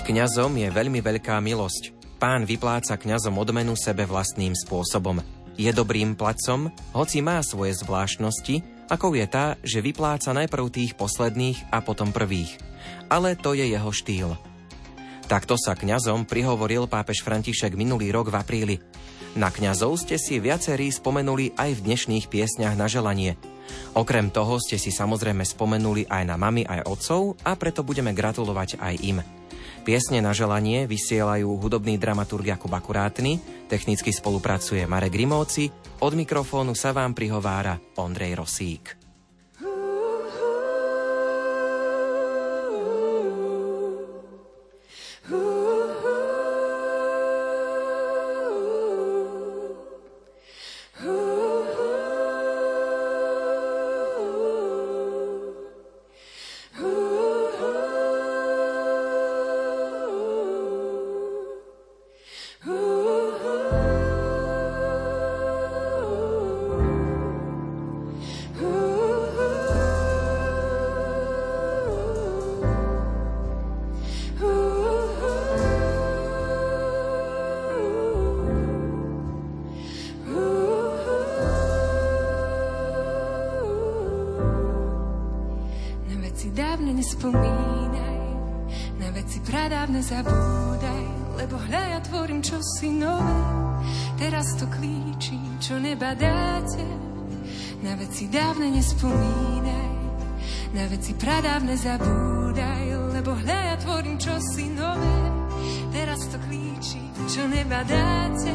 Kňazom je veľmi veľká milosť. Pán vypláca kňazom odmenu sebe vlastným spôsobom. Je dobrým placom, hoci má svoje zvláštnosti, ako je tá, že vypláca najprv tých posledných a potom prvých. Ale to je jeho štýl. Takto sa kňazom prihovoril pápež František minulý rok v apríli. Na kňazov ste si viacerí spomenuli aj v dnešných piesňach na želanie. Okrem toho ste si samozrejme spomenuli aj na mami, aj otcov a preto budeme gratulovať aj im. Piesne na želanie vysielajú hudobný dramaturg Jakub Akurátny, technicky spolupracuje Marek Grimovci, od mikrofónu sa vám prihovára Ondrej Rosík. Veci pradávne zabúdaj, lebo hľa ja tvorím čosi nové. Teraz to klíči, čo neba dáte.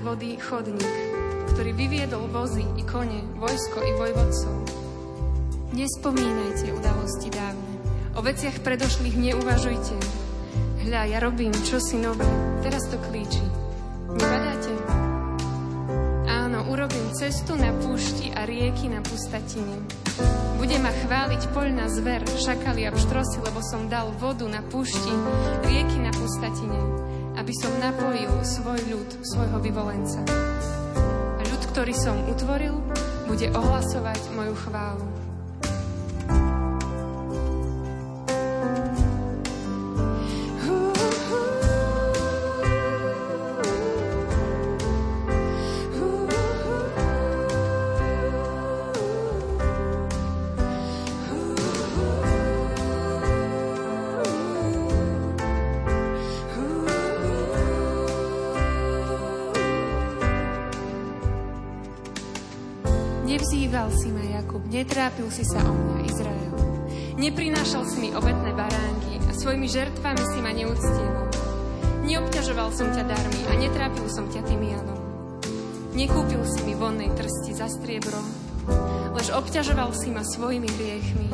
Vody chodník, ktorý vyviedol vozy i kone, vojsko i vojvodcov. Nespomínajte udalosti dávne, o veciach predošlých neuvažujte. Hľa, ja robím čosi nové, teraz to klíči. Nebadáte? Áno, urobím cestu na púšti a rieky na pustatine. Bude ma chváliť poľná zver, šakali a pštrosy, lebo som dal vodu na púšti, rieky na pustatine aby som napojil svoj ľud, svojho vyvolenca. A ľud, ktorý som utvoril, bude ohlasovať moju chválu. Netrápil si sa o mňa, Izrael. Neprinášal si mi obetné baránky a svojimi žertvami si ma neúctil. Neobťažoval som ťa darmi a netrápil som ťa tymianom. Nekúpil si mi vonnej trsti za striebro, lež obťažoval si ma svojimi hriechmi.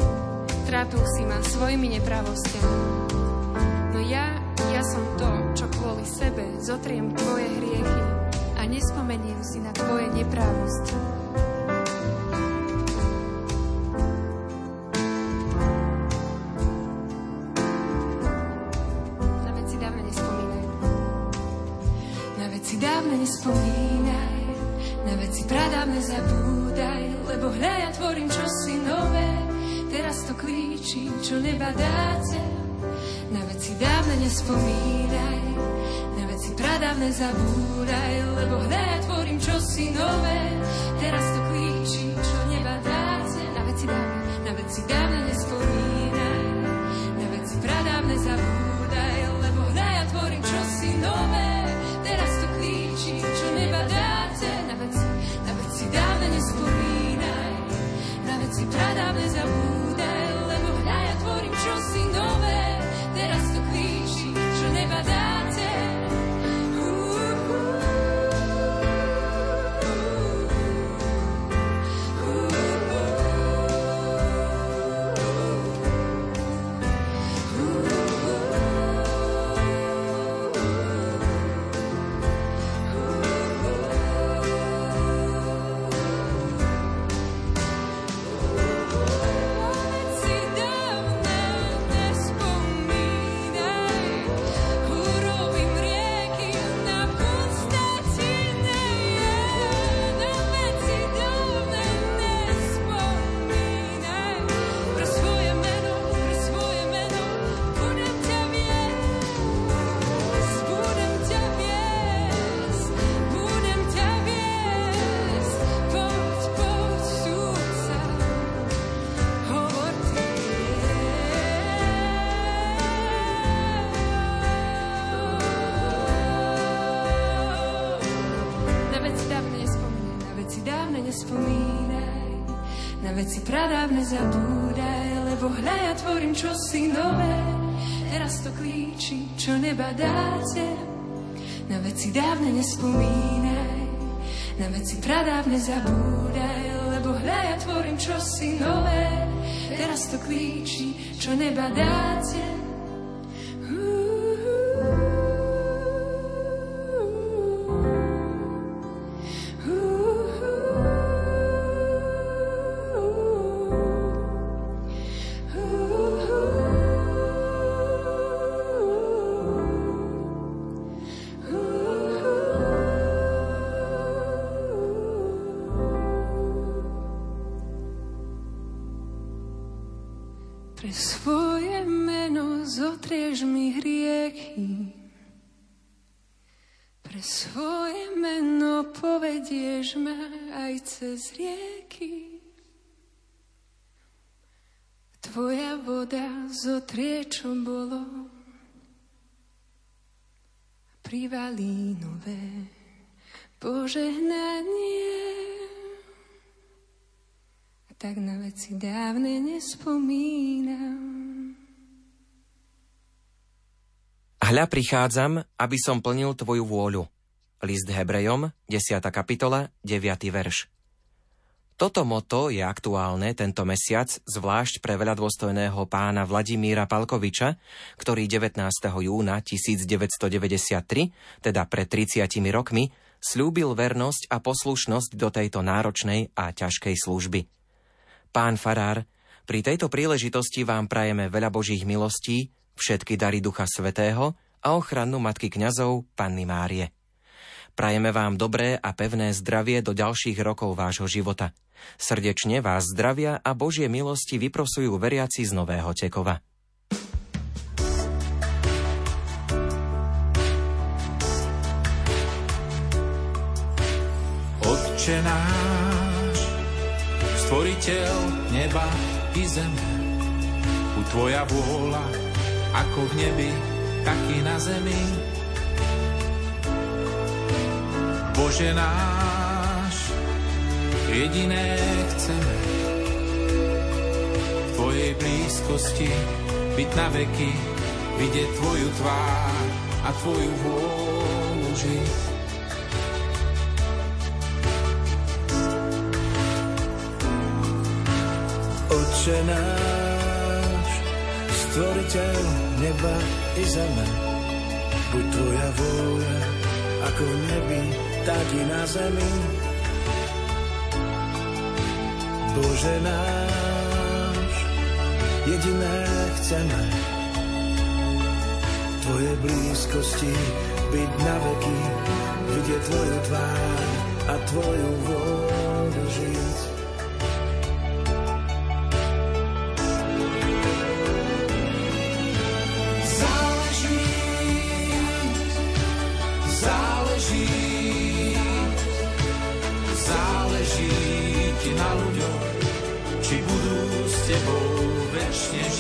Trápil si ma svojimi nepravostiami. No ja, ja som to, čo kvôli sebe zotriem tvoje hriechy a nespomeniem si na tvoje neprávosti. Dávne nespomínaj, na veci pradávne zabúdaj, lebo hľa ja tvorím čosi nové, teraz to klíči, čo neba dáte. Na veci dávne, na veci dávne nespomínaj, na veci pradávne zabúdaj, lebo hľa ja tvorím čosi nové, veci pradávne zabúdaj, lebo hľa ja tvorím čosi nové. Veci pradávne zabúdaj, lebo hľa ja tvorím čosi nové, teraz to klíči, čo neba dáte. Na veci dávne nespomínaj, na veci pradávne zabúdaj, lebo hľa ja tvorím čosi nové, teraz to klíči, čo neba Tvoja voda zotrie, čo bolo, privalí nové požehnanie. Tak na veci dávne nespomínam. Hľa prichádzam, aby som plnil Tvoju vôľu. List Hebrejom, 10. kapitola, 9. verš. Toto moto je aktuálne tento mesiac, zvlášť pre veľa dôstojného pána Vladimíra Palkoviča, ktorý 19. júna 1993, teda pred 30 rokmi, slúbil vernosť a poslušnosť do tejto náročnej a ťažkej služby. Pán Farár, pri tejto príležitosti vám prajeme veľa Božích milostí, všetky dary Ducha Svetého a ochranu Matky kňazov Panny Márie. Prajeme vám dobré a pevné zdravie do ďalších rokov vášho života. Srdečne vás zdravia a Božie milosti vyprosujú veriaci z Nového Tekova. Otče náš, stvoriteľ neba i zeme, u Tvoja vôľa, ako v nebi, tak i na zemi Bože náš, jediné chceme v Tvojej blízkosti byť na veky, vidieť Tvoju tvár a Tvoju vôľu žiť. Oče náš, stvoriteľ neba i zeme, buď Tvoja vôľa ako v nebi, i na zemi. Bože náš, jediné chceme v Tvojej blízkosti byť na veky, vidieť Tvoju tvár a Tvoju vôľu žiť.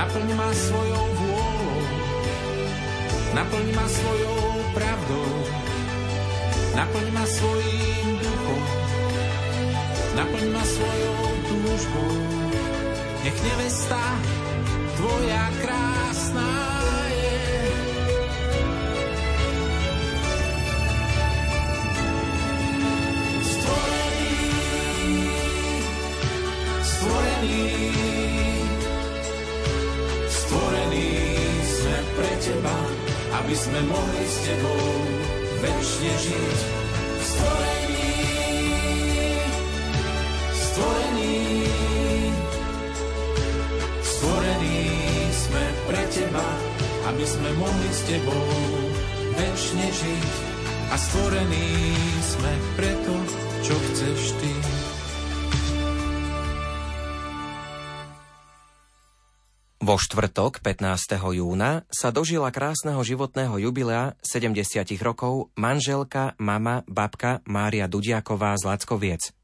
naplň ma svojou vôľou, naplň ma svojou pravdou, naplň ma svojím duchom, naplň ma svojou túžbou. Nech nevesta tvoja krásna aby sme mohli s tebou väčšine žiť. Stvorení, stvorení, stvorení sme pre teba, aby sme mohli s tebou väčšine žiť. A stvorení sme preto, čo chceš ty. Vo štvrtok 15. júna sa dožila krásneho životného jubilea 70 rokov manželka, mama, babka Mária Dudiaková z Lackoviec.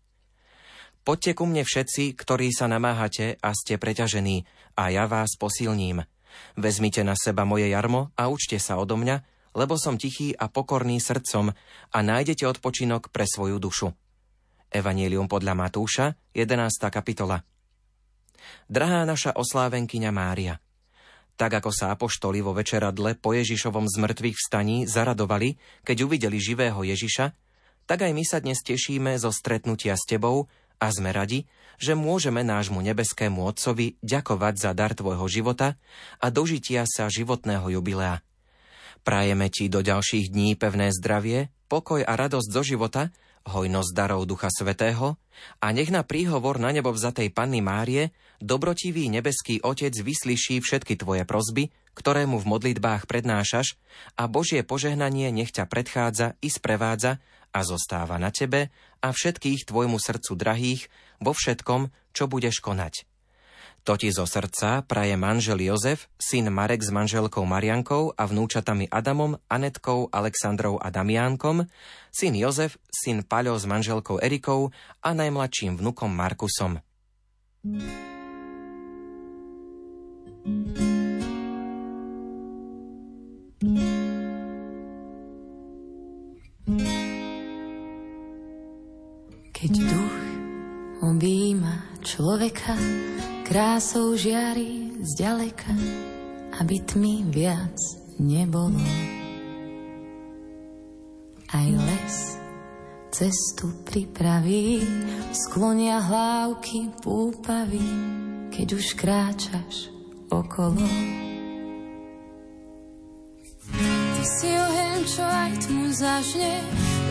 Poďte ku mne všetci, ktorí sa namáhate a ste preťažení, a ja vás posilním. Vezmite na seba moje jarmo a učte sa odo mňa, lebo som tichý a pokorný srdcom a nájdete odpočinok pre svoju dušu. Evangelium podľa Matúša, 11. kapitola. Drahá naša oslávenkyňa Mária, tak ako sa apoštoli vo večeradle po Ježišovom zmrtvých vstaní zaradovali, keď uvideli živého Ježiša, tak aj my sa dnes tešíme zo stretnutia s Tebou a sme radi, že môžeme nášmu nebeskému Otcovi ďakovať za dar Tvojho života a dožitia sa životného jubilea. Prajeme Ti do ďalších dní pevné zdravie, pokoj a radosť zo života, hojnosť darov Ducha Svetého a nech na príhovor na nebo vzatej Panny Márie dobrotivý nebeský Otec vyslyší všetky tvoje prozby, ktoré mu v modlitbách prednášaš a Božie požehnanie nech ťa predchádza i sprevádza a zostáva na tebe a všetkých tvojmu srdcu drahých vo všetkom, čo budeš konať. To ti zo srdca praje manžel Jozef, syn Marek s manželkou Mariankou a vnúčatami Adamom, Anetkou, Alexandrou a Damiánkom, syn Jozef, syn Paľo s manželkou Erikou a najmladším vnukom Markusom. Keď duch objíma človeka, krásou žiari zďaleka, aby tmy viac nebolo. Aj les cestu pripraví, sklonia hlávky púpavy, keď už kráčaš okolo. Ty si oheň, čo aj tmu zažne,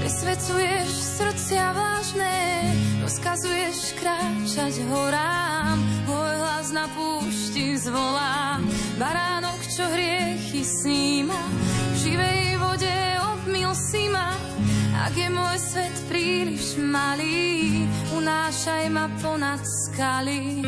presvedcuješ srdcia vážne, rozkazuješ kráčať horám, na púšti zvolá. Baránok, čo hriechy sníma, v živej vode obmil si ma. Ak je môj svet príliš malý, unášaj ma ponad skaly.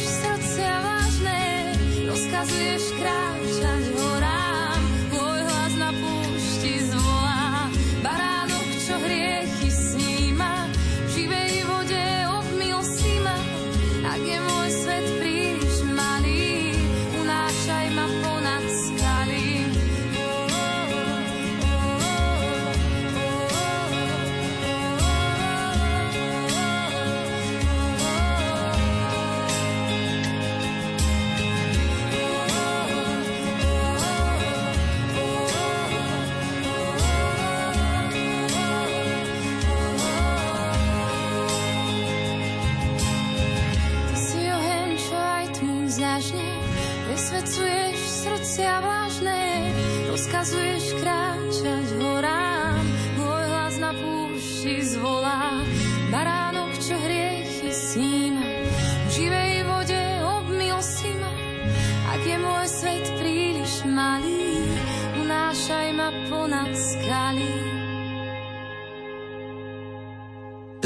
rozkazuješ kráčať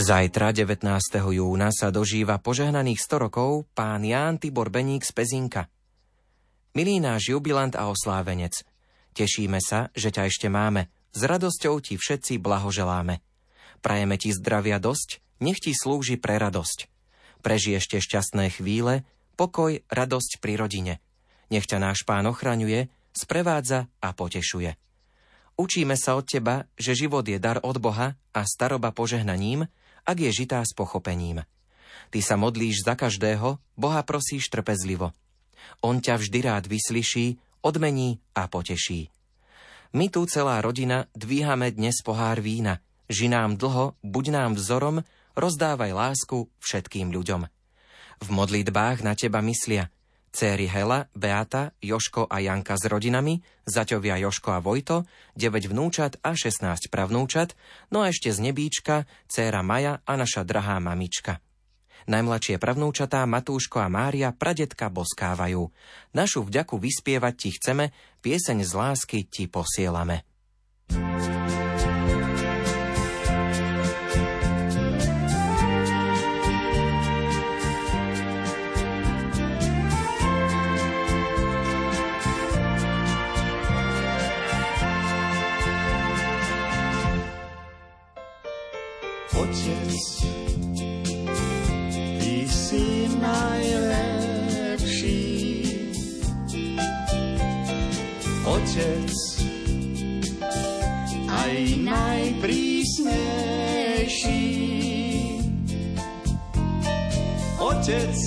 Zajtra, 19. júna, sa dožíva požehnaných 100 rokov pán Ján Tibor Beník z Pezinka. Milý náš jubilant a oslávenec, tešíme sa, že ťa ešte máme. S radosťou ti všetci blahoželáme. Prajeme ti zdravia dosť, nech ti slúži pre radosť. Preži ešte šťastné chvíle, pokoj, radosť pri rodine. Nech ťa náš pán ochraňuje, sprevádza a potešuje. Učíme sa od teba, že život je dar od Boha a staroba požehnaním, ak je žitá s pochopením. Ty sa modlíš za každého, Boha prosíš trpezlivo. On ťa vždy rád vyslyší, odmení a poteší. My tu celá rodina dvíhame dnes pohár vína. Ži nám dlho, buď nám vzorom, rozdávaj lásku všetkým ľuďom. V modlitbách na teba myslia céry Hela, Beata, Joško a Janka s rodinami, zaťovia Joško a Vojto, 9 vnúčat a 16 pravnúčat, no a ešte z nebíčka, céra Maja a naša drahá mamička. Najmladšie pravnúčatá Matúško a Mária pradetka boskávajú. Našu vďaku vyspievať ti chceme, pieseň z lásky ti posielame. Otec, aj najprísnejší. Otec,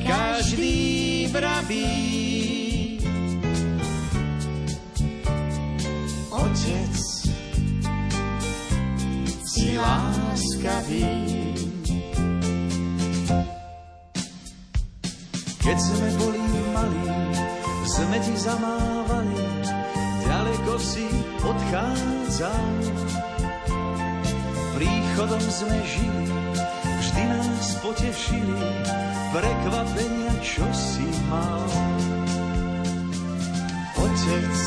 každý vraví, Otec, si láskavý. Keď sme boli malí, sme ti zamávali, ďaleko si odchádzal. Príchodom sme žili, vždy nás potešili, prekvapenia, čo si mal. Otec,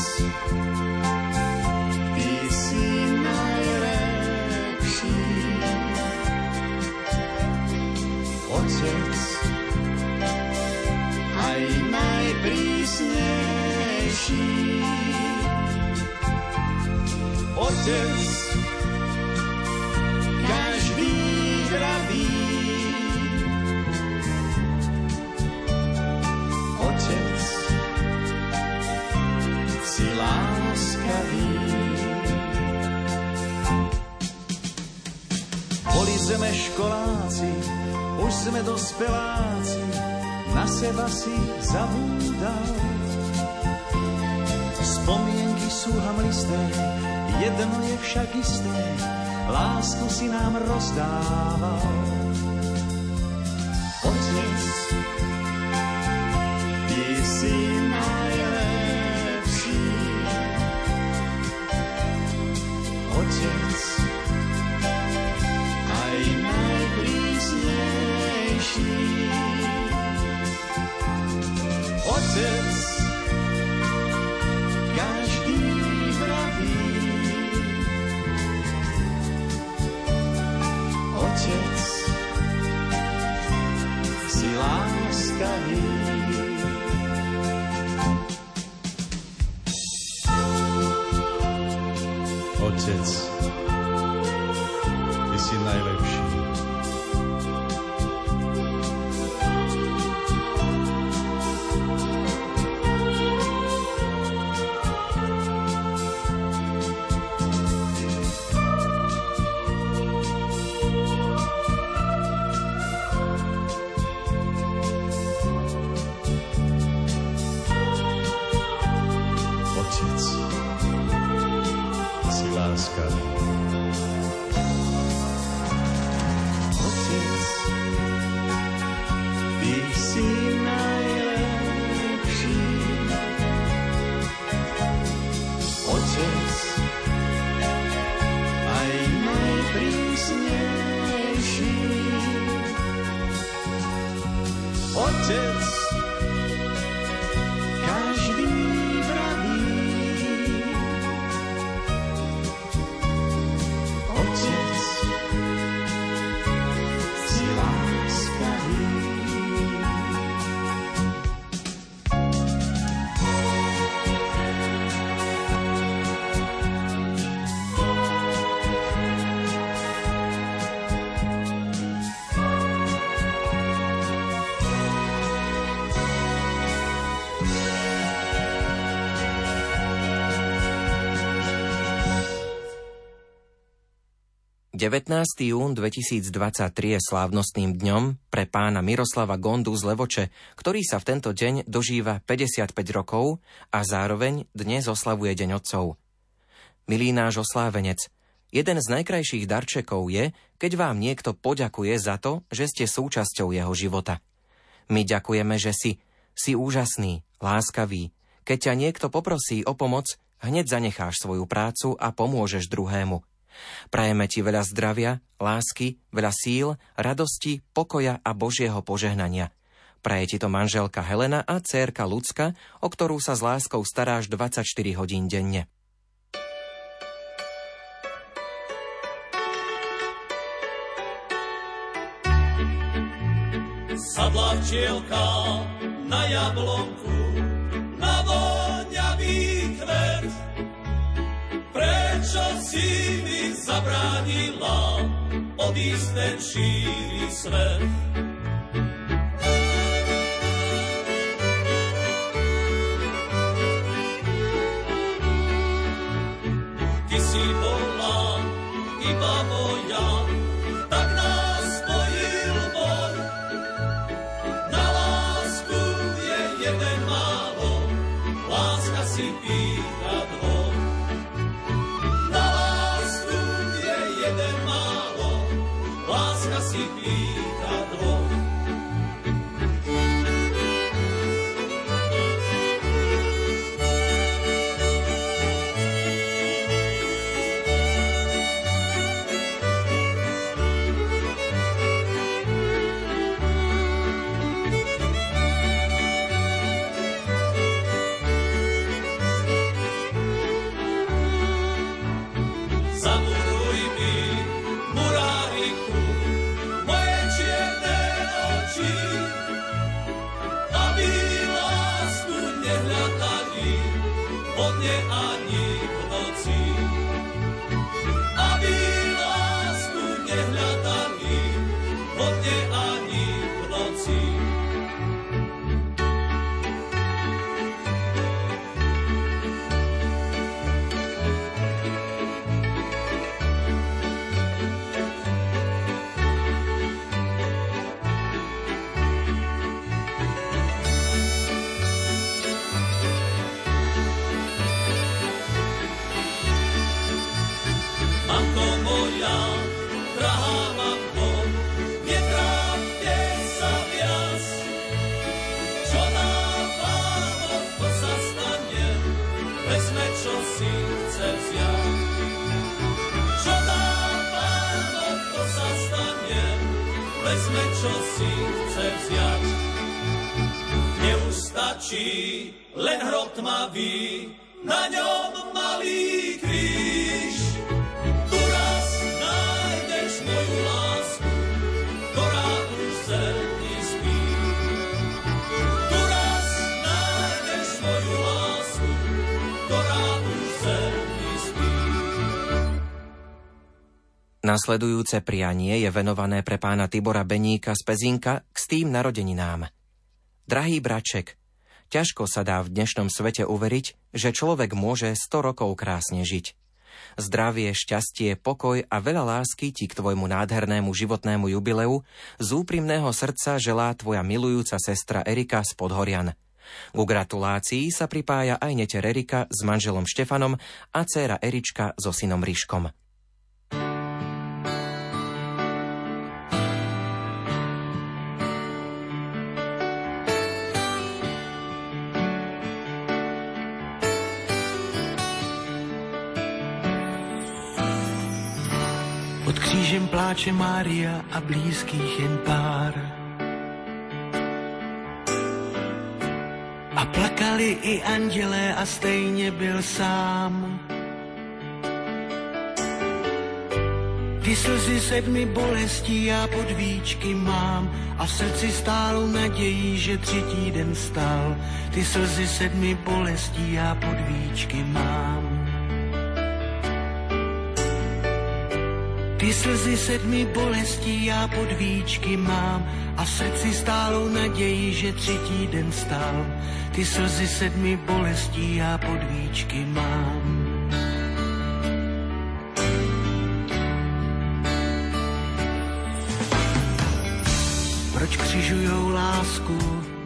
Otec, každý zdravý. Otec, si láskavý. Boli sme školáci, už sme dospeláci, na seba si zabúdal. Spomienky sú hamlisté, jedno je však isté, lásku si nám rozdával. Otec, ty si najlepší. Otec, aj najprísnejší. Otec, 19. jún 2023 je slávnostným dňom pre pána Miroslava Gondu z Levoče, ktorý sa v tento deň dožíva 55 rokov a zároveň dnes oslavuje Deň otcov. Milý náš oslávenec, jeden z najkrajších darčekov je, keď vám niekto poďakuje za to, že ste súčasťou jeho života. My ďakujeme, že si, si úžasný, láskavý. Keď ťa niekto poprosí o pomoc, hneď zanecháš svoju prácu a pomôžeš druhému – Prajeme ti veľa zdravia, lásky, veľa síl, radosti, pokoja a Božieho požehnania. Praje ti to manželka Helena a cérka Lucka, o ktorú sa s láskou staráš 24 hodín denne. Sadla včielka na jablonku, zabránila odísť ten šíri svet? Neustačí len hrob tmavý, na ňom malý kríž. Tu raz nájdeš moju lásku, ktorá už zemi spí. Tu raz nájdeš moju lásku, ktorá už zemi spí. Nasledujúce prianie je venované pre pána Tibora Beníka z Pezinka k tým narodeninám. Drahý braček, ťažko sa dá v dnešnom svete uveriť, že človek môže 100 rokov krásne žiť. Zdravie, šťastie, pokoj a veľa lásky ti k tvojmu nádhernému životnému jubileu z úprimného srdca želá tvoja milujúca sestra Erika z Podhorian. Ku gratulácii sa pripája aj neter Erika s manželom Štefanom a dcéra Erička so synom Ríškom. Pláče Mária a blízkých jen pár. A plakali i andělé a stejně byl sám. Ty slzy sedmi bolestí já pod víčky mám a v srdci stálou nadějí, že třetí den stal. Ty slzy sedmi bolestí já pod víčky mám. Ty slzy sedmi bolestí já pod víčky mám a srdci stálou naději, že třetí den stál. Ty slzy sedmi bolestí a pod víčky mám. Proč křižujou lásku,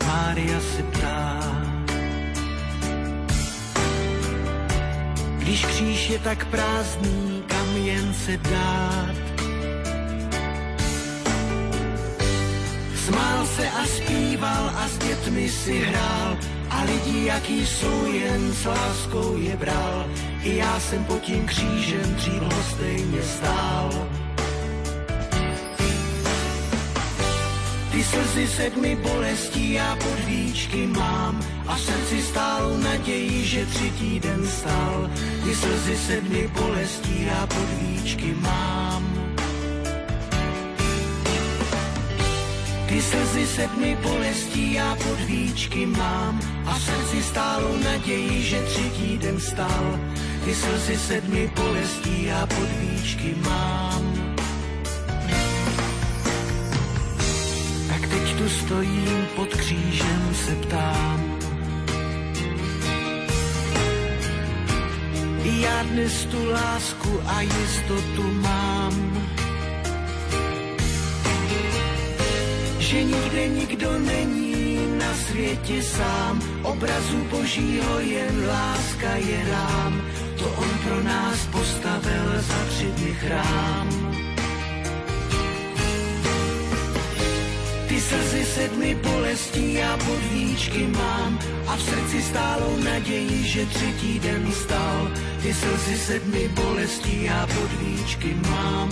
Mária se ptá. Když kříž je tak prázdný, jen se dát. Smál se a zpíval a s dětmi si hrál a lidi, jaký jsou, jen s láskou je bral. I já jsem pod tím křížem dřív stejně stál. Ty slzy sedmi bolestí já podvíčky mám a v srdci stálou naději, že třetí den stal. Ty slzy sedmi bolestí já podvíčky mám. Ty slzy sedmi bolestí já podvíčky mám a v srdci stálou naději, že třetí den stal. Ty slzy sedmi bolestí já podvíčky mám. Tu stojím pod křížem, se ptám. Já dnes tu lásku a jistotu mám. Že nikde nikdo není na světě sám, obrazu božího jen láska je rám, to on pro nás postavil za tři dny chrám. Slzy sedmi bolestí já podvíčky mám a v srdci stálou naději, že třetí den stal. Ty slzy sedmi bolestí já podvíčky mám.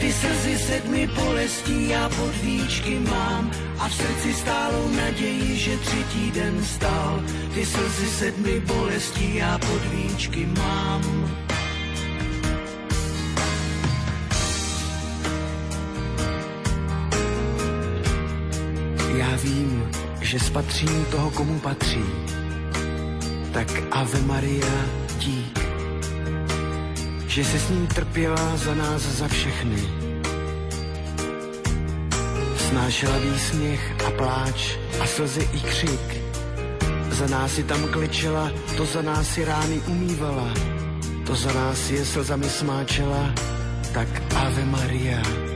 Ty slzy sedmi bolestí já podvíčky mám a v srdci stálou naději, že třetí den stal. Ty slzy sedmi bolestí já podvíčky mám. Já vím, že spatřím toho, komu patří. Tak Ave Maria, dík, že se s ním trpěla za nás, za všechny. Snášela výsměch a pláč a slzy i křik. Za nás si tam kličela, to za nás si rány umývala, to za nás je slzami smáčela, tak Ave Maria,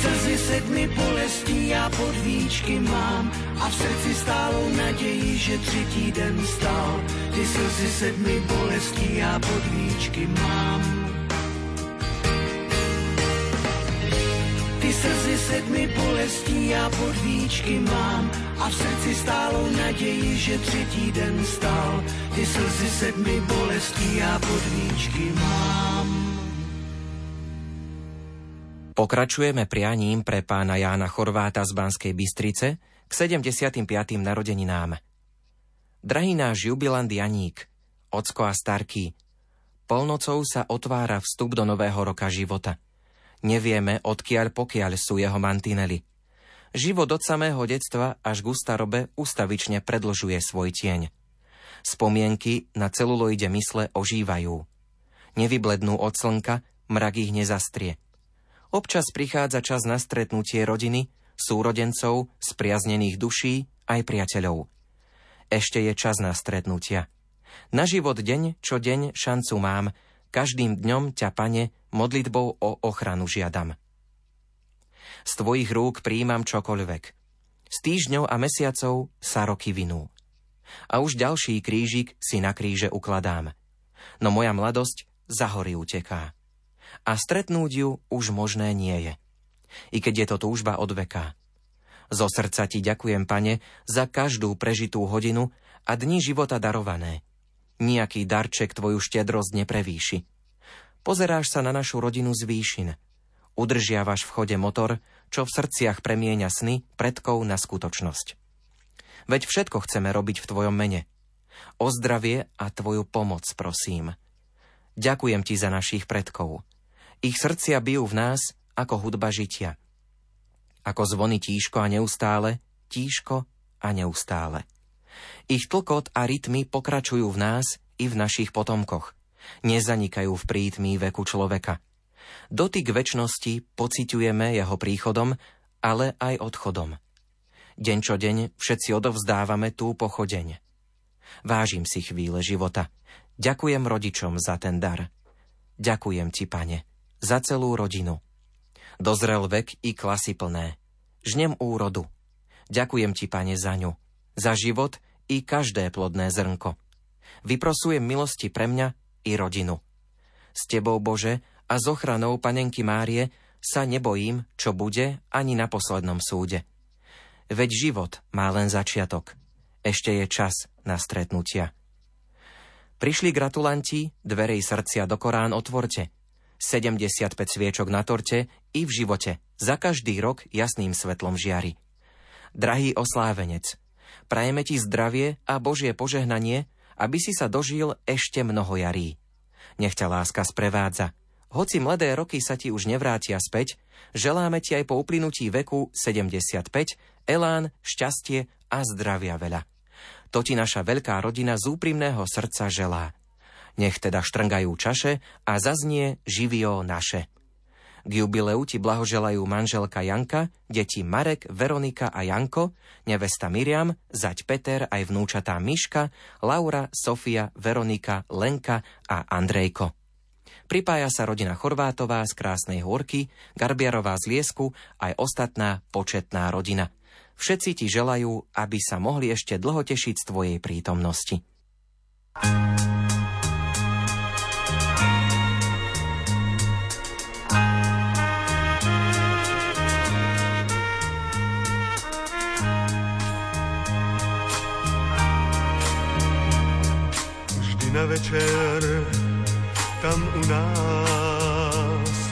slzy sedmi bolestí já podvíčky mám a v srdci stálou naději, že třetí den stal. Ty slzy sedmi bolestí já podvíčky mám. Ty slzy sedmi bolestí já podvíčky mám a v srdci stálou naději, že třetí den stal. Ty slzy sedmi bolestí já podvíčky mám. Pokračujeme prianím pre pána Jána Chorváta z Banskej Bystrice k 75. narodeninám. Drahý náš jubilant Janík, ocko a starký, polnocou sa otvára vstup do nového roka života. Nevieme, odkiaľ pokiaľ sú jeho mantinely. Život od samého detstva až k ustarobe ustavične predlžuje svoj tieň. Spomienky na celuloide mysle ožívajú. Nevyblednú od slnka, mrak ich nezastrie – Občas prichádza čas na stretnutie rodiny, súrodencov, spriaznených duší aj priateľov. Ešte je čas na stretnutia. Na život deň čo deň šancu mám, každým dňom ťa, pane, modlitbou o ochranu žiadam. Z tvojich rúk príjmam čokoľvek. S týždňov a mesiacov sa roky vinú. A už ďalší krížik si na kríže ukladám. No moja mladosť za hory uteká a stretnúť ju už možné nie je. I keď je to túžba od veka. Zo srdca ti ďakujem, pane, za každú prežitú hodinu a dni života darované. Nijaký darček tvoju štedrosť neprevýši. Pozeráš sa na našu rodinu z výšin. Udržiavaš v chode motor, čo v srdciach premieňa sny predkov na skutočnosť. Veď všetko chceme robiť v tvojom mene. O zdravie a tvoju pomoc prosím. Ďakujem ti za našich predkov. Ich srdcia bijú v nás ako hudba žitia. Ako zvony tížko a neustále, tížko a neustále. Ich tlkot a rytmy pokračujú v nás i v našich potomkoch. Nezanikajú v prítmí veku človeka. Dotyk väčšnosti pociťujeme jeho príchodom, ale aj odchodom. Deň čo deň všetci odovzdávame tú pochodeň. Vážim si chvíle života. Ďakujem rodičom za ten dar. Ďakujem ti, pane, za celú rodinu. Dozrel vek i klasy plné. Žnem úrodu. Ďakujem ti, pane, za ňu, za život i každé plodné zrnko. Vyprosujem milosti pre mňa i rodinu. S tebou, Bože, a s ochranou panenky Márie sa nebojím, čo bude ani na poslednom súde. Veď život má len začiatok. Ešte je čas na stretnutia. Prišli gratulanti, dverej srdcia do Korán otvorte. 75 sviečok na torte i v živote, za každý rok jasným svetlom žiari. Drahý oslávenec, prajeme ti zdravie a Božie požehnanie, aby si sa dožil ešte mnoho jarí. Nech ťa láska sprevádza. Hoci mladé roky sa ti už nevrátia späť, želáme ti aj po uplynutí veku 75 elán, šťastie a zdravia veľa. To ti naša veľká rodina z úprimného srdca želá. Nech teda štrngajú čaše a zaznie živio naše. K jubileu ti blahoželajú manželka Janka, deti Marek, Veronika a Janko, nevesta Miriam, zať Peter aj vnúčatá Miška, Laura, Sofia, Veronika, Lenka a Andrejko. Pripája sa rodina Chorvátová z Krásnej Hôrky, Garbiarová z Liesku, aj ostatná početná rodina. Všetci ti želajú, aby sa mohli ešte dlho tešiť z tvojej prítomnosti. Vždy na večer tam u nás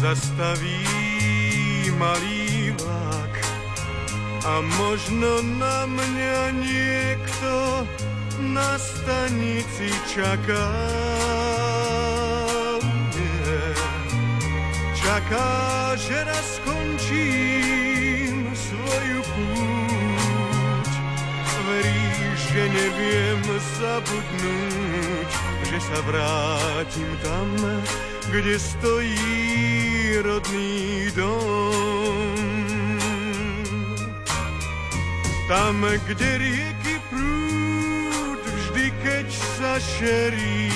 zastaví malý vlak a možno na mňa niekto na stanici čaká. Nie. Čaká, že raz skončím svoju púť. Že neviem zabudnúť, že sa vrátim tam, kde stojí rodný dom. Tam, kde rieky prúd, vždy keď sa šerí,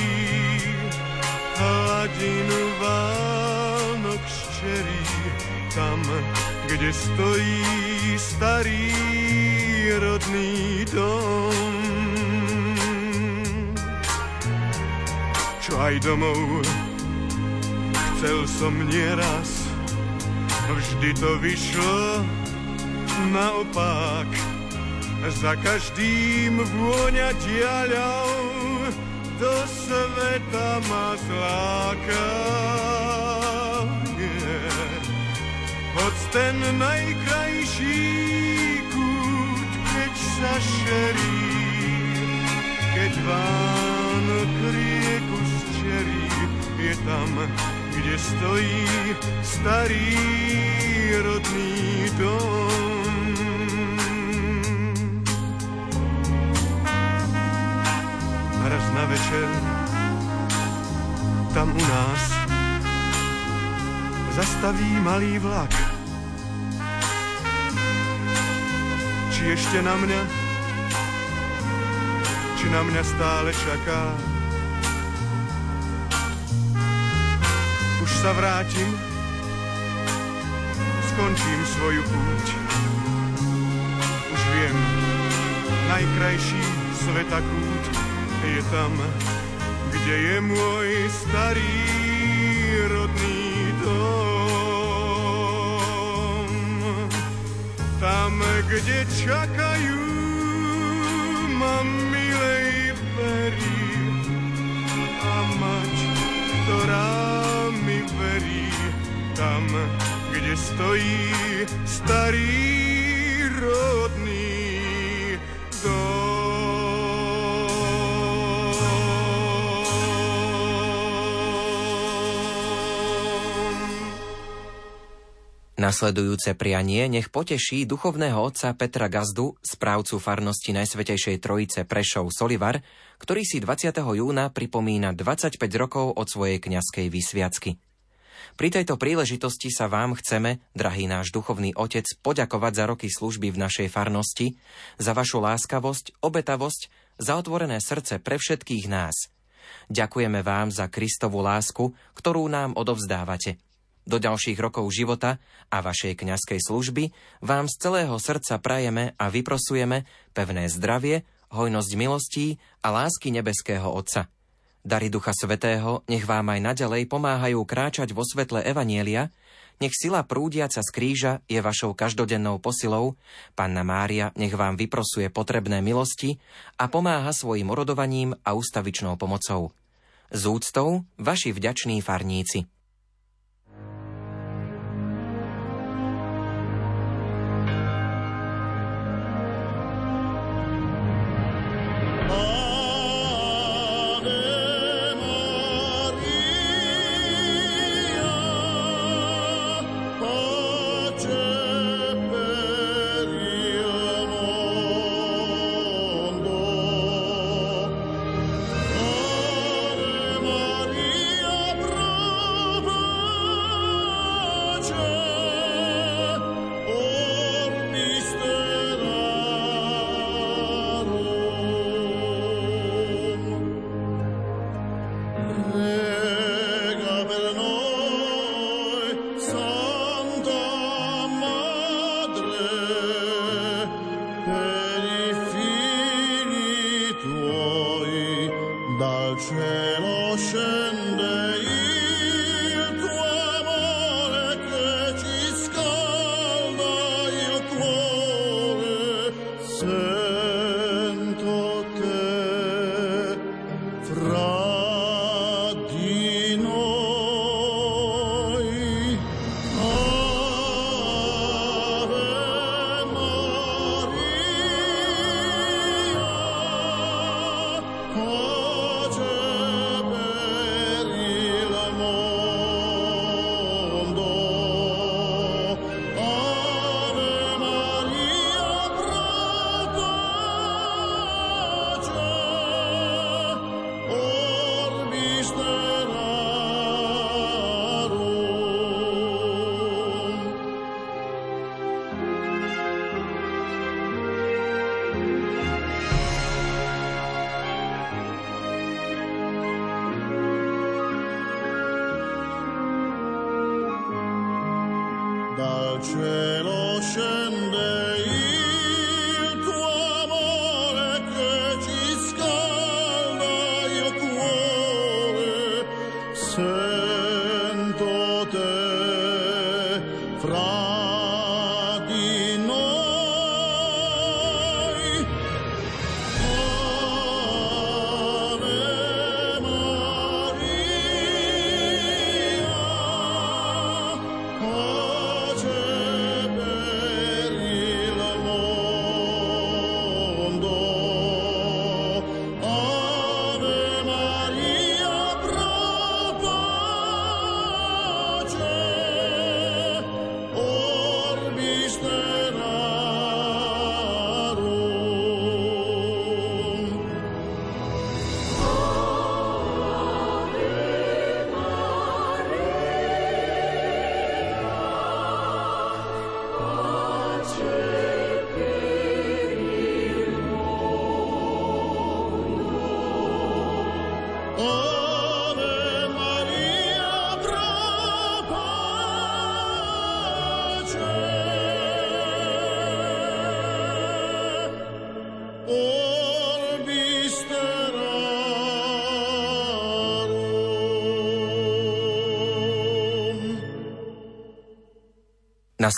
hladinu Vánok ščerí. Tam, kde stojí starý rodný dom. Aj domov. Chcel som nieraz, vždy to vyšlo naopak. Za každým vôňa diaľou do sveta ma zláka. Hoď ten najkrajší kút, keď sa šerí, keď rieku zčerí, je tam, kde stojí starý rodný dom. raz na večer tam u nás zastaví malý vlak. Či ešte na mňa, či na mňa stále čaká. Sa vrátim, skončím svoju púť. Už viem, najkrajší sveta kút je tam, kde je môj starý rodný dom. Tam, kde čakajú ma stojí starý rodný Nasledujúce prianie nech poteší duchovného otca Petra Gazdu, správcu farnosti Najsvetejšej Trojice Prešov Solivar, ktorý si 20. júna pripomína 25 rokov od svojej kňazskej vysviacky. Pri tejto príležitosti sa vám chceme, drahý náš duchovný otec, poďakovať za roky služby v našej farnosti, za vašu láskavosť, obetavosť, za otvorené srdce pre všetkých nás. Ďakujeme vám za Kristovú lásku, ktorú nám odovzdávate. Do ďalších rokov života a vašej kňazskej služby vám z celého srdca prajeme a vyprosujeme pevné zdravie, hojnosť milostí a lásky nebeského Otca. Dary Ducha Svetého nech vám aj naďalej pomáhajú kráčať vo svetle Evanielia, nech sila prúdiaca z kríža je vašou každodennou posilou, Panna Mária nech vám vyprosuje potrebné milosti a pomáha svojim urodovaním a ustavičnou pomocou. Z úctou, vaši vďační farníci.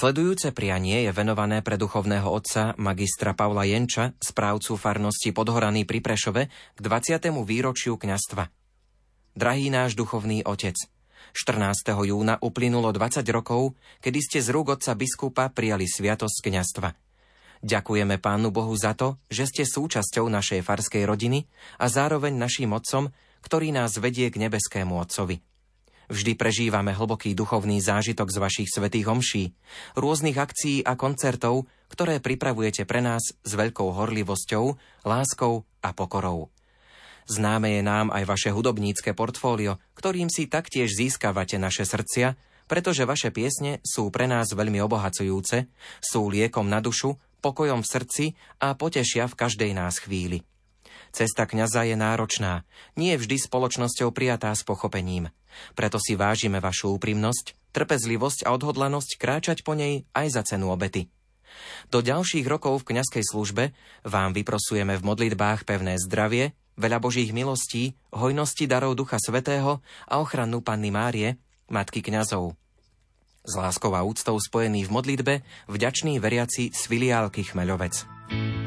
Nasledujúce prianie je venované pre duchovného otca magistra Pavla Jenča, správcu farnosti Podhoraný pri Prešove, k 20. výročiu kňastva. Drahý náš duchovný otec, 14. júna uplynulo 20 rokov, kedy ste z rúk otca biskupa prijali sviatosť kňastva. Ďakujeme Pánu Bohu za to, že ste súčasťou našej farskej rodiny a zároveň našim otcom, ktorý nás vedie k nebeskému otcovi. Vždy prežívame hlboký duchovný zážitok z vašich svetých homší, rôznych akcií a koncertov, ktoré pripravujete pre nás s veľkou horlivosťou, láskou a pokorou. Známe je nám aj vaše hudobnícke portfólio, ktorým si taktiež získavate naše srdcia, pretože vaše piesne sú pre nás veľmi obohacujúce, sú liekom na dušu, pokojom v srdci a potešia v každej nás chvíli. Cesta kňaza je náročná, nie vždy spoločnosťou prijatá s pochopením. Preto si vážime vašu úprimnosť, trpezlivosť a odhodlanosť kráčať po nej aj za cenu obety. Do ďalších rokov v kňazskej službe vám vyprosujeme v modlitbách pevné zdravie, veľa Božích milostí, hojnosti darov Ducha Svetého a ochranu Panny Márie, Matky kňazov. S láskou a úctou spojený v modlitbe, vďačný veriaci z filiálky Chmeľovec.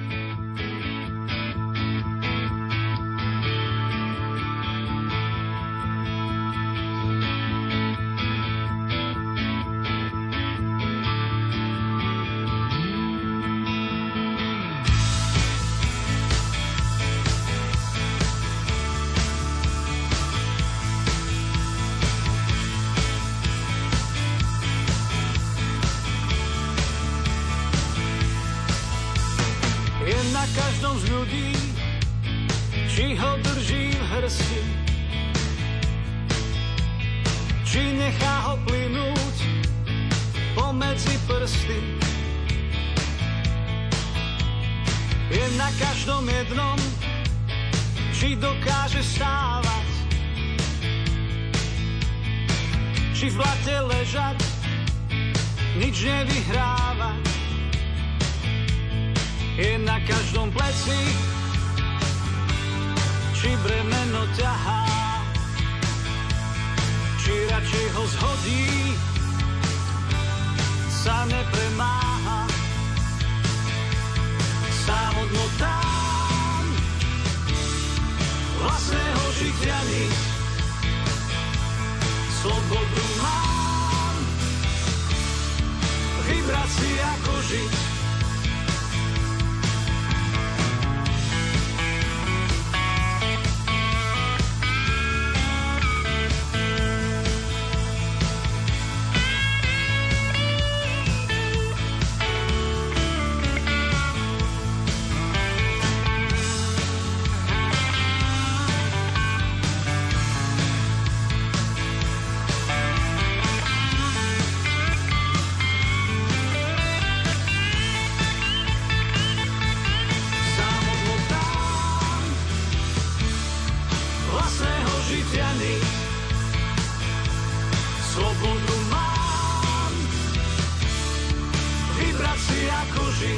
oči.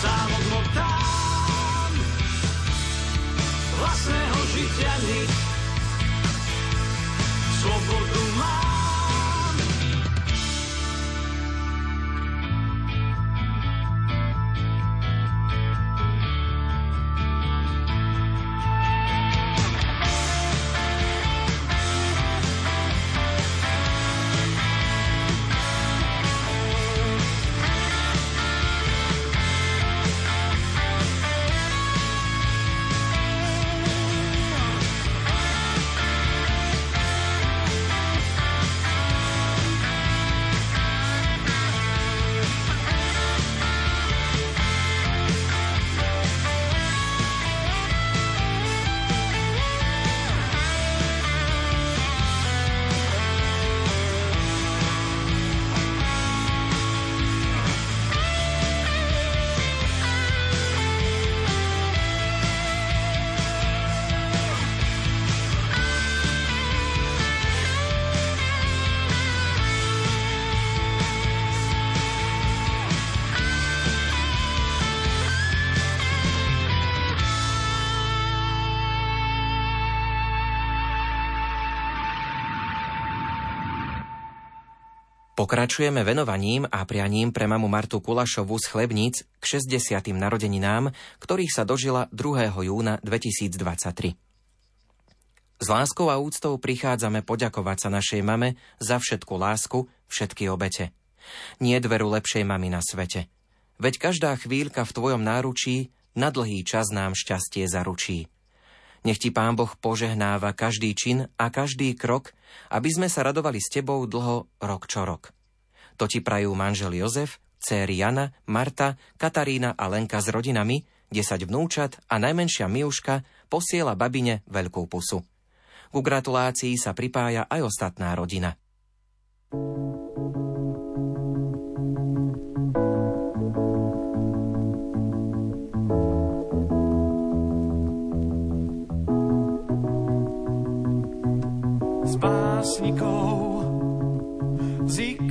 Sám odmotám vlastného žitia nič. Slobodu mám. Pokračujeme venovaním a prianím pre mamu Martu Kulašovu z Chlebníc k 60. narodeninám, ktorých sa dožila 2. júna 2023. S láskou a úctou prichádzame poďakovať sa našej mame za všetku lásku, všetky obete. Nie dveru lepšej mamy na svete. Veď každá chvíľka v tvojom náručí na dlhý čas nám šťastie zaručí. Nech ti Pán Boh požehnáva každý čin a každý krok, aby sme sa radovali s tebou dlho rok čo rok. To ti prajú manžel Jozef, céry Jana, Marta, Katarína a Lenka s rodinami, 10 vnúčat a najmenšia Miuška posiela babine veľkú pusu. Ku gratulácii sa pripája aj ostatná rodina. Spásnikov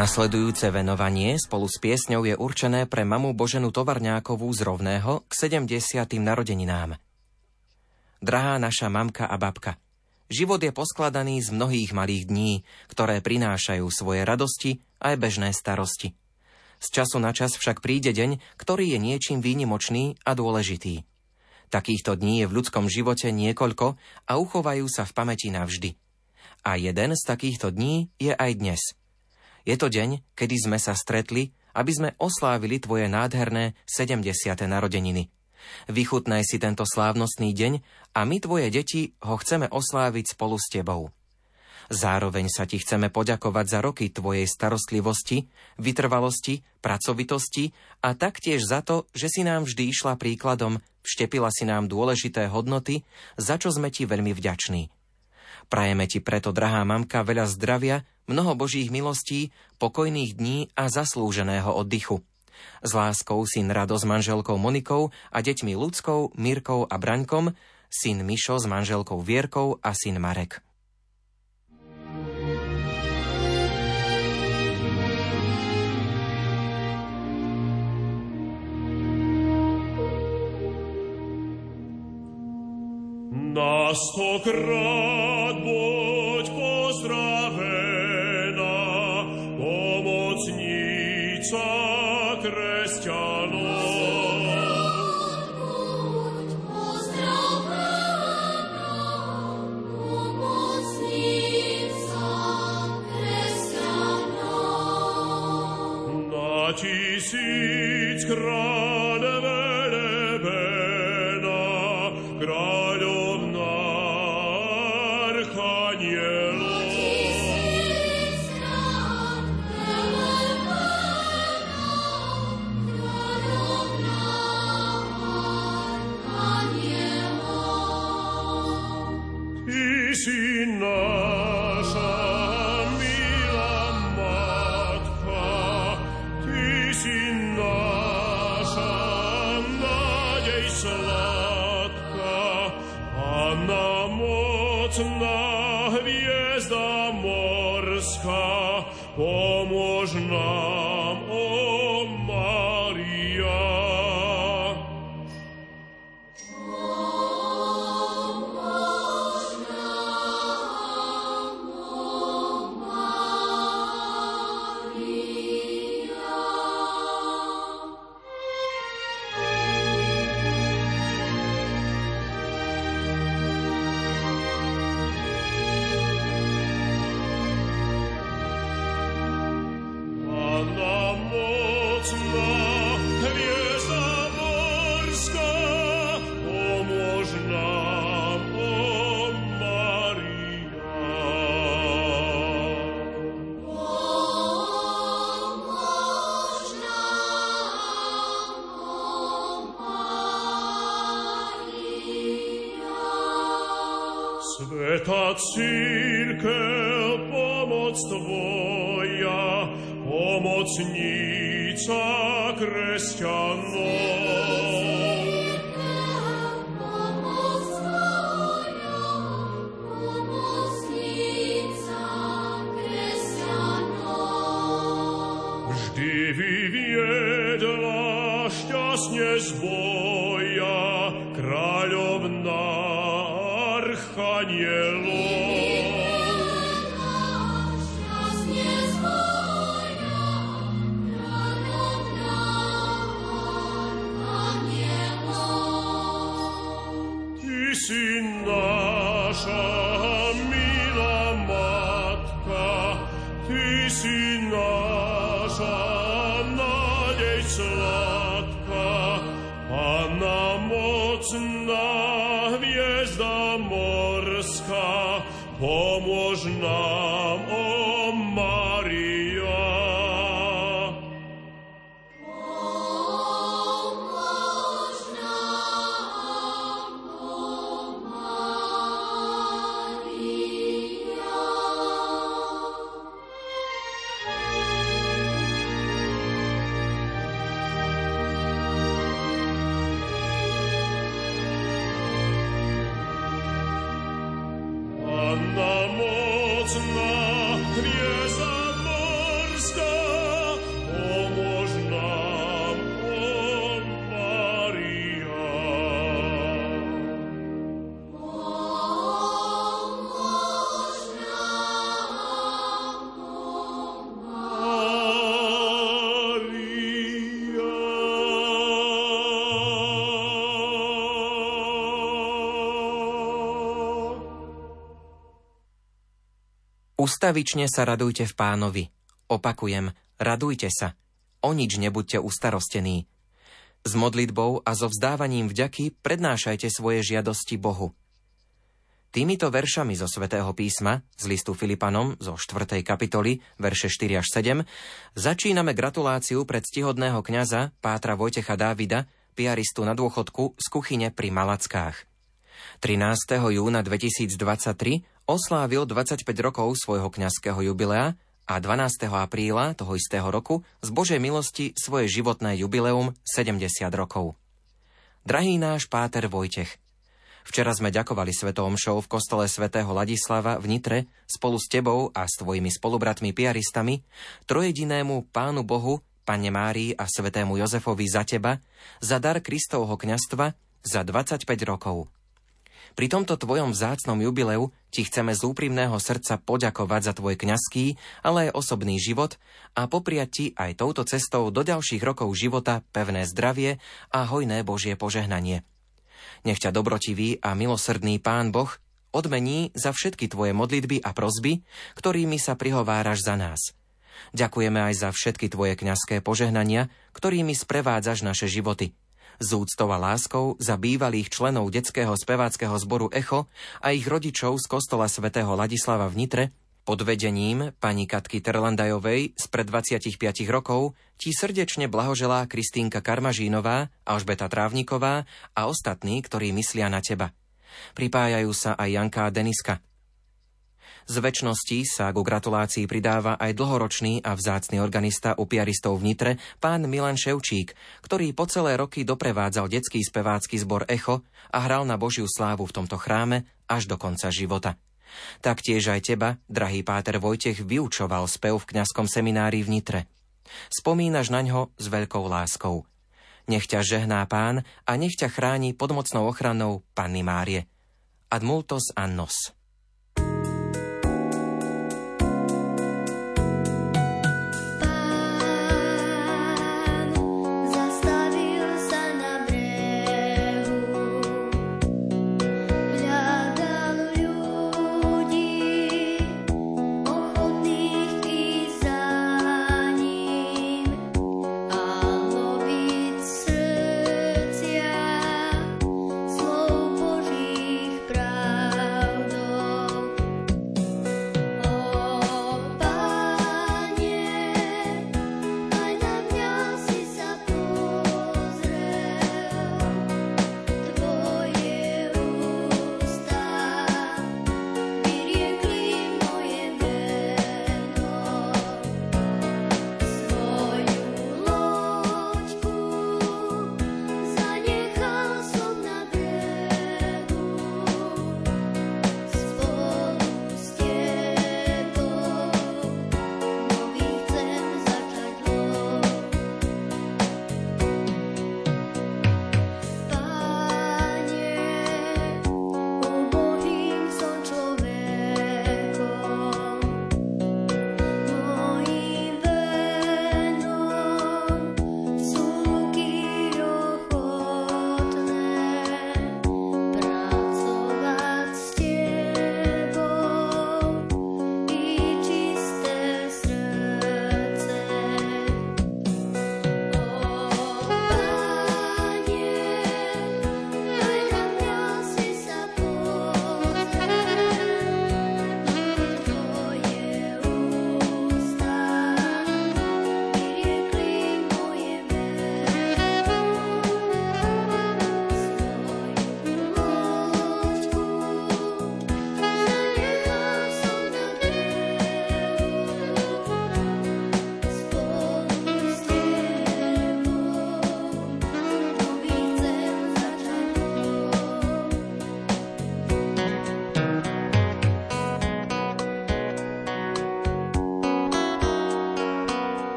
Nasledujúce venovanie spolu s piesňou je určené pre mamu Boženu Tovarňákovú z Rovného k 70. narodeninám. Drahá naša mamka a babka, život je poskladaný z mnohých malých dní, ktoré prinášajú svoje radosti aj bežné starosti. Z času na čas však príde deň, ktorý je niečím výnimočný a dôležitý. Takýchto dní je v ľudskom živote niekoľko a uchovajú sa v pamäti navždy. A jeden z takýchto dní je aj dnes – je to deň, kedy sme sa stretli, aby sme oslávili tvoje nádherné 70. narodeniny. Vychutnaj si tento slávnostný deň a my, tvoje deti, ho chceme osláviť spolu s tebou. Zároveň sa ti chceme poďakovať za roky tvojej starostlivosti, vytrvalosti, pracovitosti a taktiež za to, že si nám vždy išla príkladom, vštepila si nám dôležité hodnoty, za čo sme ti veľmi vďační. Prajeme ti preto, drahá mamka, veľa zdravia, mnoho božích milostí, pokojných dní a zaslúženého oddychu. S láskou syn Rado s manželkou Monikou a deťmi Ľudskou, Mirkou a Braňkom, syn Mišo s manželkou Vierkou a syn Marek. Na stokrát buď pozdravená, pomocnica kresťanov. Tisíc naša Ustavične sa radujte v pánovi. Opakujem, radujte sa. O nič nebuďte ustarostení. S modlitbou a so vzdávaním vďaky prednášajte svoje žiadosti Bohu. Týmito veršami zo svätého písma, z listu Filipanom zo 4. kapitoly, verše 4 až 7, začíname gratuláciu pred stihodného kňaza Pátra Vojtecha Dávida, piaristu na dôchodku z kuchyne pri Malackách. 13. júna 2023 oslávil 25 rokov svojho kňazského jubilea a 12. apríla toho istého roku z Božej milosti svoje životné jubileum 70 rokov. Drahý náš Páter Vojtech, včera sme ďakovali svetom omšou v kostole svätého Ladislava v Nitre spolu s tebou a s tvojimi spolubratmi piaristami, trojedinému Pánu Bohu, Panne Márii a svetému Jozefovi za teba, za dar Kristovho kňastva za 25 rokov. Pri tomto tvojom vzácnom jubileu ti chceme z úprimného srdca poďakovať za tvoj kňazský, ale aj osobný život a popriať ti aj touto cestou do ďalších rokov života pevné zdravie a hojné Božie požehnanie. Nech ťa dobrotivý a milosrdný Pán Boh odmení za všetky tvoje modlitby a prozby, ktorými sa prihováraš za nás. Ďakujeme aj za všetky tvoje kňazské požehnania, ktorými sprevádzaš naše životy – z úctou a láskou za bývalých členov detského speváckého zboru Echo a ich rodičov z kostola svätého Ladislava v Nitre pod vedením pani Katky Terlandajovej z pred 25 rokov ti srdečne blahoželá Kristínka Karmažínová, Alžbeta Trávniková a ostatní, ktorí myslia na teba. Pripájajú sa aj Janka a Deniska. Z väčšnosti sa ku gratulácii pridáva aj dlhoročný a vzácny organista u piaristov v Nitre, pán Milan Ševčík, ktorý po celé roky doprevádzal detský spevácky zbor Echo a hral na Božiu slávu v tomto chráme až do konca života. Taktiež aj teba, drahý páter Vojtech, vyučoval spev v kňazskom seminári v Nitre. Spomínaš na ňo s veľkou láskou. Nech ťa žehná pán a nech ťa chráni pod mocnou ochranou Panny Márie. Ad multos annos.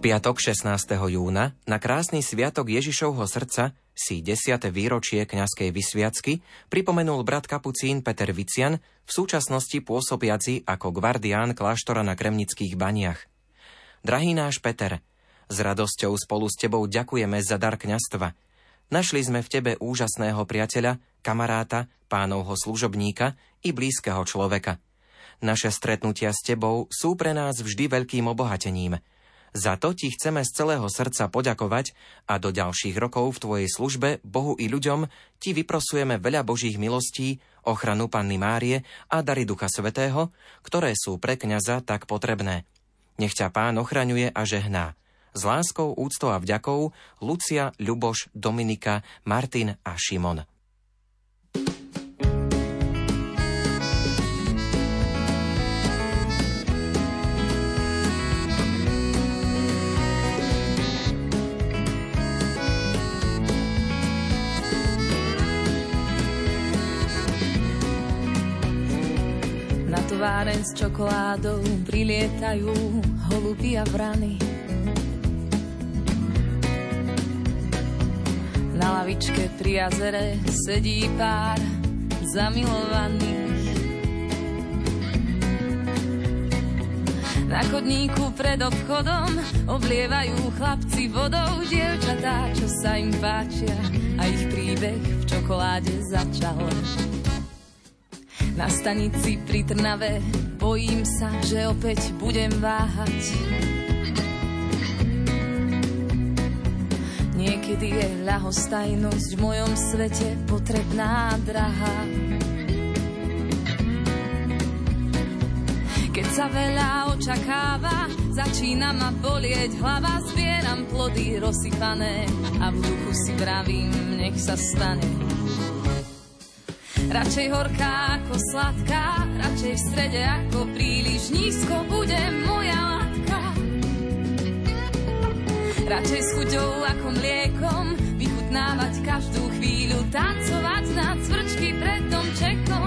Piatok 16. júna na krásny sviatok Ježišovho srdca si 10. výročie kňazskej vysviacky pripomenul brat kapucín Peter Vician, v súčasnosti pôsobiaci ako gvardián kláštora na Kremnických baniach. Drahý náš Peter, s radosťou spolu s tebou ďakujeme za dar kňastva. Našli sme v tebe úžasného priateľa, kamaráta, pánovho služobníka i blízkeho človeka. Naše stretnutia s tebou sú pre nás vždy veľkým obohatením – za to ti chceme z celého srdca poďakovať a do ďalších rokov v tvojej službe Bohu i ľuďom ti vyprosujeme veľa Božích milostí, ochranu Panny Márie a dary Ducha Svetého, ktoré sú pre kňaza tak potrebné. Nech ťa Pán ochraňuje a žehná. S láskou, úctou a vďakou Lucia, Ľuboš, Dominika, Martin a Šimon. Továren s čokoládou prilietajú holuby a vrany. Na lavičke pri jazere sedí pár zamilovaných. Na chodníku pred obchodom oblievajú chlapci vodou dievčatá, čo sa im páčia a ich príbeh v čokoláde začal. Na stanici pri Trnave bojím sa, že opäť budem váhať. Niekedy je ľahostajnosť v mojom svete potrebná, drahá. Keď sa veľa očakáva, začína ma bolieť hlava, zbieram plody rozsypané a v duchu si vravím, nech sa stane. Radšej horká ako sladká, radšej v strede ako príliš nízko bude moja látka. Radšej s chuťou ako mliekom, vychutnávať každú chvíľu, tancovať na cvrčky pred domčekom.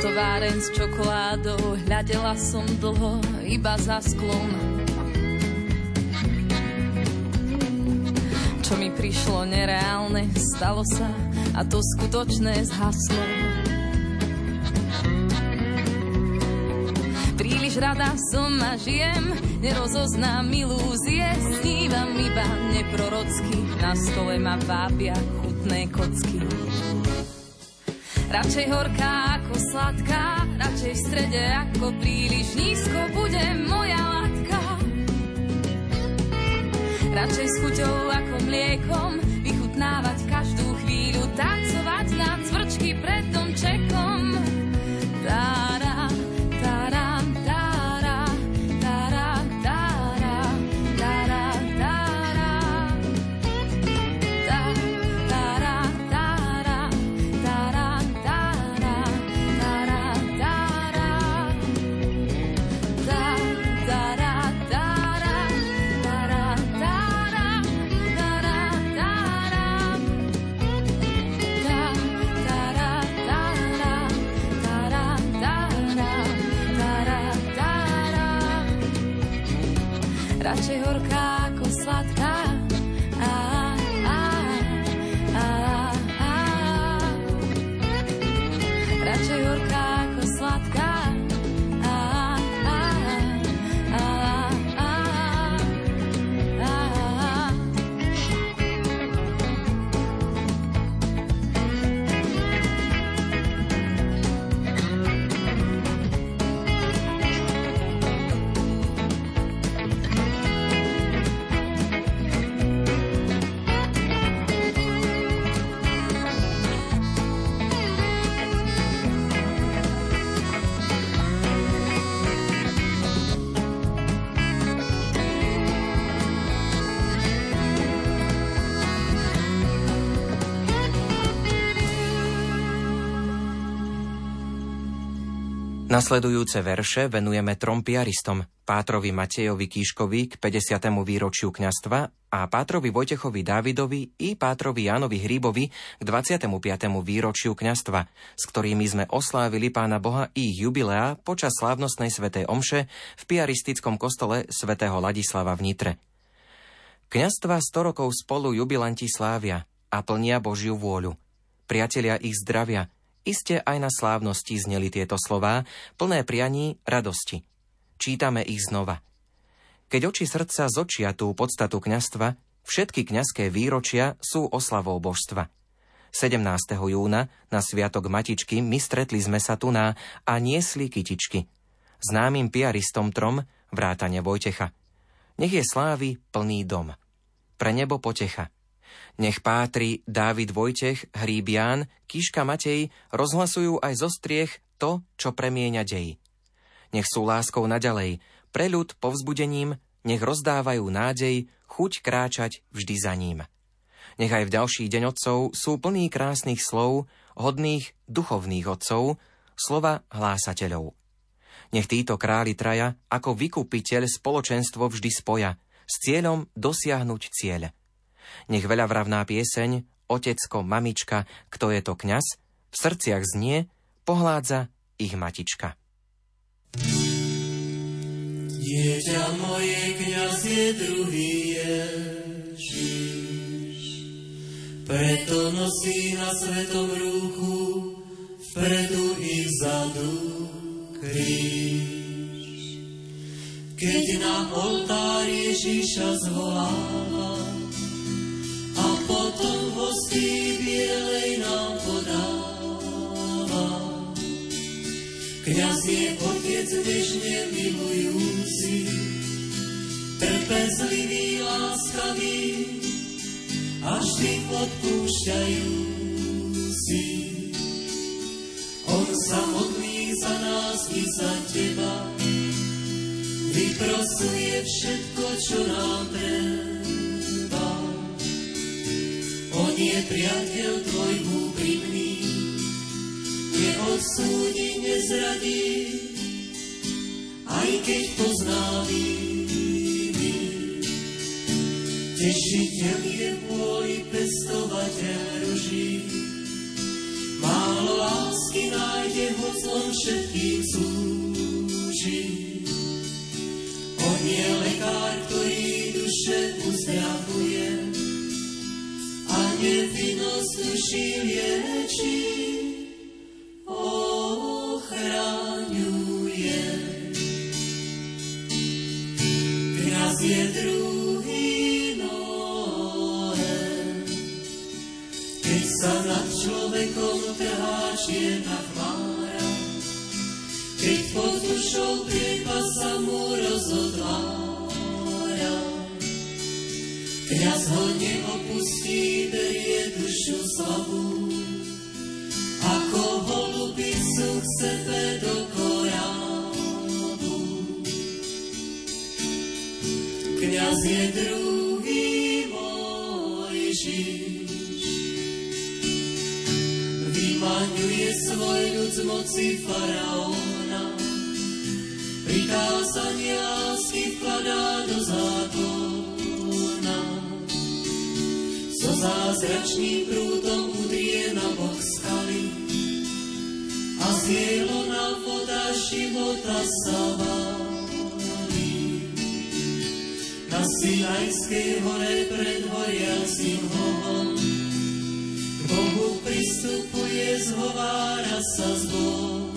Továren s čokoládou hľadela som dlho iba za sklom. Čo mi prišlo nereálne, stalo sa a to skutočné zhaslo. Príliš rada som a žijem, nerozoznám ilúzie, snívam iba neprorocky, na stole ma vábia chutné kocky. Radšej horká ako sladká, radšej v strede ako príliš nízko bude moja látka. Radšej s chuťou ako mliekom, vychutnávať každú chvíľu, tancovať na cvrčky pred domčekom. Nasledujúce verše venujeme trom piaristom, Pátrovi Matejovi Kíškovi k 50. výročiu kňastva a Pátrovi Vojtechovi Dávidovi i Pátrovi Jánovi Hríbovi k 25. výročiu kňastva, s ktorými sme oslávili Pána Boha i jubilea počas slávnostnej svätej omše v piaristickom kostole svätého Ladislava v Nitre. Kňastva 100 rokov spolu jubilanti slávia a plnia Božiu vôľu. Priatelia ich zdravia – Iste aj na slávnosti zneli tieto slová, plné prianí radosti. Čítame ich znova. Keď oči srdca zočia tú podstatu kňastva, všetky kňazské výročia sú oslavou božstva. 17. júna na Sviatok Matičky my stretli sme sa tu na a niesli kytičky. Známym piaristom trom vrátane Vojtecha. Nech je slávy plný dom. Pre nebo potecha. Nech pátri Dávid Vojtech, Hríbian, Kíška Matej rozhlasujú aj zo striech to, čo premieňa dej. Nech sú láskou naďalej, preľud povzbudením, nech rozdávajú nádej, chuť kráčať vždy za ním. Nech aj v ďalší deň otcov sú plní krásnych slov, hodných duchovných otcov, slova hlásateľov. Nech títo králi traja ako vykupiteľ spoločenstvo vždy spoja, s cieľom dosiahnuť cieľ. Nech veľa vravná pieseň, otecko, mamička, kto je to kňaz, v srdciach znie, pohládza ich matička. Dieťa moje, kňaz je druhý Ježiš, preto nosí na svetom rúchu, vpredu i vzadu kríž. Keď na oltár Ježiša zvoláva, potom hostí bielej nám podáva. Kňaz je otec nežne milujúci, trpezlivý, láskavý a vždy odpúšťajúci. On samotný za nás i za teba vyprosuje všetko, čo nám treba. On je priateľ tvoj úprimný, neodsúdi, nezradí, aj keď pozná viny. Tešiteľ je môj pestovateľ ruží, málo lásky nájde, hoc on všetkým slúži. On je lekár, ktorý duše uzdravuje, keď pod dušou priepas sa mu rozhodvára. Kňaz ho neopustí, berie dušu slabú, ako holubicu k sebe do korábu. Kňaz je druhý Mojžiš, vymaňuje svoj ľud z moci faraóna, prikázania lásky vkladá do zákona zázračným prúdom udrie na bok skaly a z na voda života sa válí. Na Sinajskej hore pred horiacim hovom k Bohu pristupuje, zhovára sa s Bohom.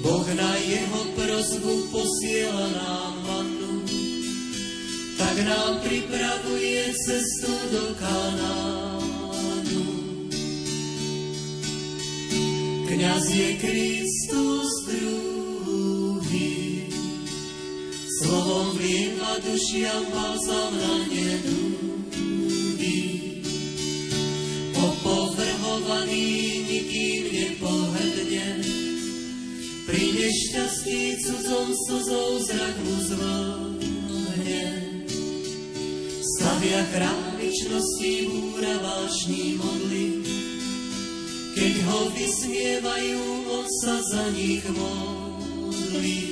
Boh na jeho prozbu posiela nám tak nám pripravuje cestu do Kanánu. Kňaz je Kristus druhý, slovom vlieva dušiam balzam na nedúdy. Opovrhovaný nikým nepohrdne, pri nešťastí cudzom slzou zrak mu zvlhne stavia chrám vyčnosti, búra vášní modly, Keď ho vysmievajú, on sa za nich modlí.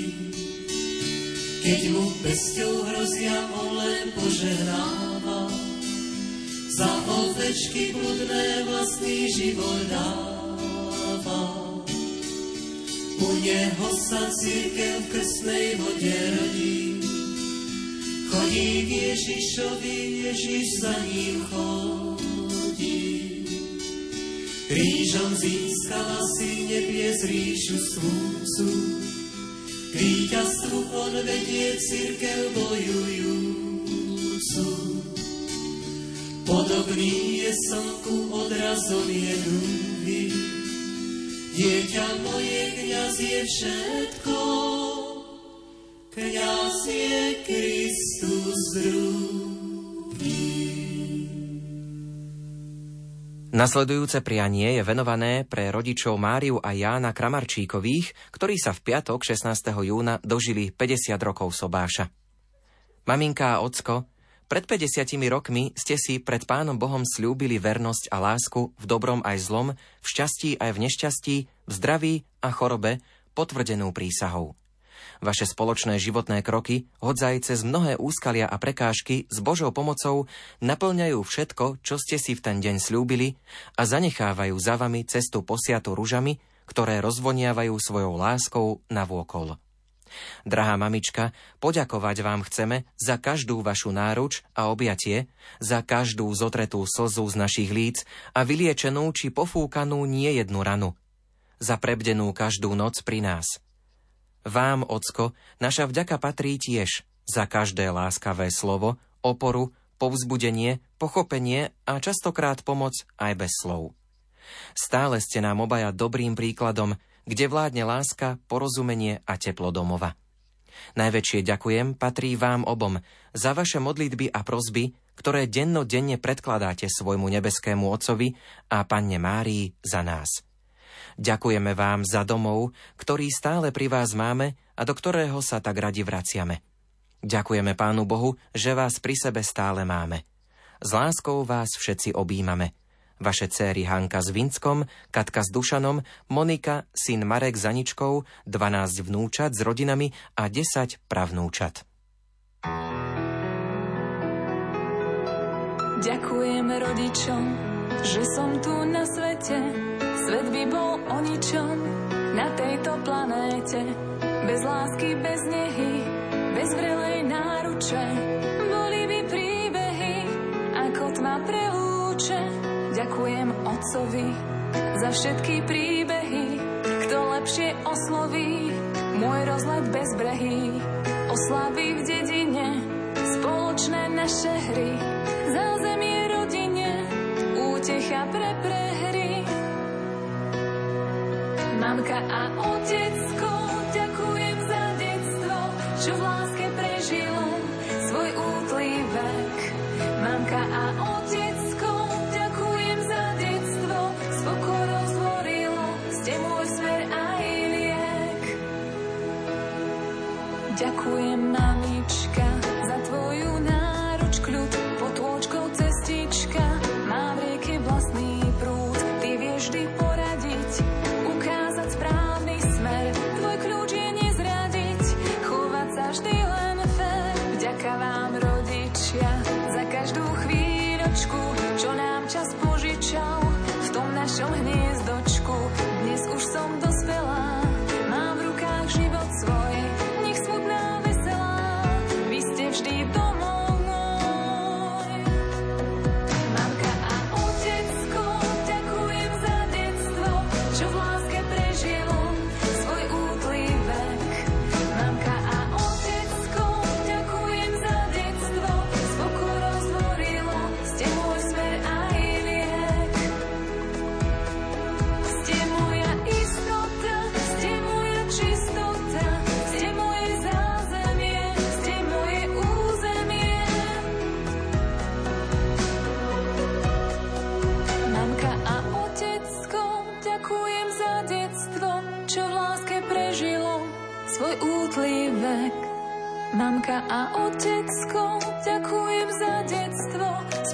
Keď mu pesťou hrozia, on len požehnáva. Za ovečky bludné vlastný život dáva. U neho sa církev v krstnej vode rodí. Chodí k Ježišovi, Ježiš za ním chodí. Krížom získala si nebies ríšu svúcu, k víťazstvu on vedie církev bojujúcu. Podobný je slnku, odrazom je druhý, dieťa moje, kniaz je všetko, kniaz je Kristus. Nasledujúce prianie je venované pre rodičov Máriu a Jána Kramarčíkových, ktorí sa v piatok 16. júna dožili 50 rokov sobáša. Maminka a ocko, pred 50 rokmi ste si pred Pánom Bohom slúbili vernosť a lásku v dobrom aj zlom, v šťastí aj v nešťastí, v zdraví a chorobe, potvrdenú prísahou. Vaše spoločné životné kroky, hodzaj cez mnohé úskalia a prekážky s Božou pomocou naplňajú všetko, čo ste si v ten deň slúbili a zanechávajú za vami cestu posiatu ružami, ktoré rozvoniavajú svojou láskou na vôkol. Drahá mamička, poďakovať vám chceme za každú vašu náruč a objatie, za každú zotretú slzu z našich líc a vyliečenú či pofúkanú nie jednu ranu, za prebdenú každú noc pri nás – vám, Ocko, naša vďaka patrí tiež za každé láskavé slovo, oporu, povzbudenie, pochopenie a častokrát pomoc aj bez slov. Stále ste nám obaja dobrým príkladom, kde vládne láska, porozumenie a teplo domova. Najväčšie ďakujem patrí vám obom za vaše modlitby a prozby, ktoré dennodenne predkladáte svojmu nebeskému Otcovi a Panne Márii za nás. Ďakujeme vám za domov, ktorý stále pri vás máme a do ktorého sa tak radi vraciame. Ďakujeme Pánu Bohu, že vás pri sebe stále máme. S láskou vás všetci objímame. Vaše céry Hanka s Vinskom, Katka s Dušanom, Monika, syn Marek s Aničkou, 12 vnúčat s rodinami a 10 pravnúčat. Ďakujem rodičom, že som tu na svete Svet by bol o ničom na tejto planéte. Bez lásky, bez nehy, bez vrelej náruče. Boli by príbehy, ako tma prelúče. Ďakujem otcovi za všetky príbehy, kto lepšie osloví môj rozlet bez brehy. Oslavy v dedine, spoločné naše hry, zázemie rodine, útecha pre prehry. Mamka a otecko, ďakujem za detstvo, čo v láske prežilo svoj útlý vek. Mamka a otecko, ďakujem za detstvo, s pokorou zvorilo, ste môj smer aj liek. Ďakujem mamička Mamka a otecko, ďakujem za detstvo, s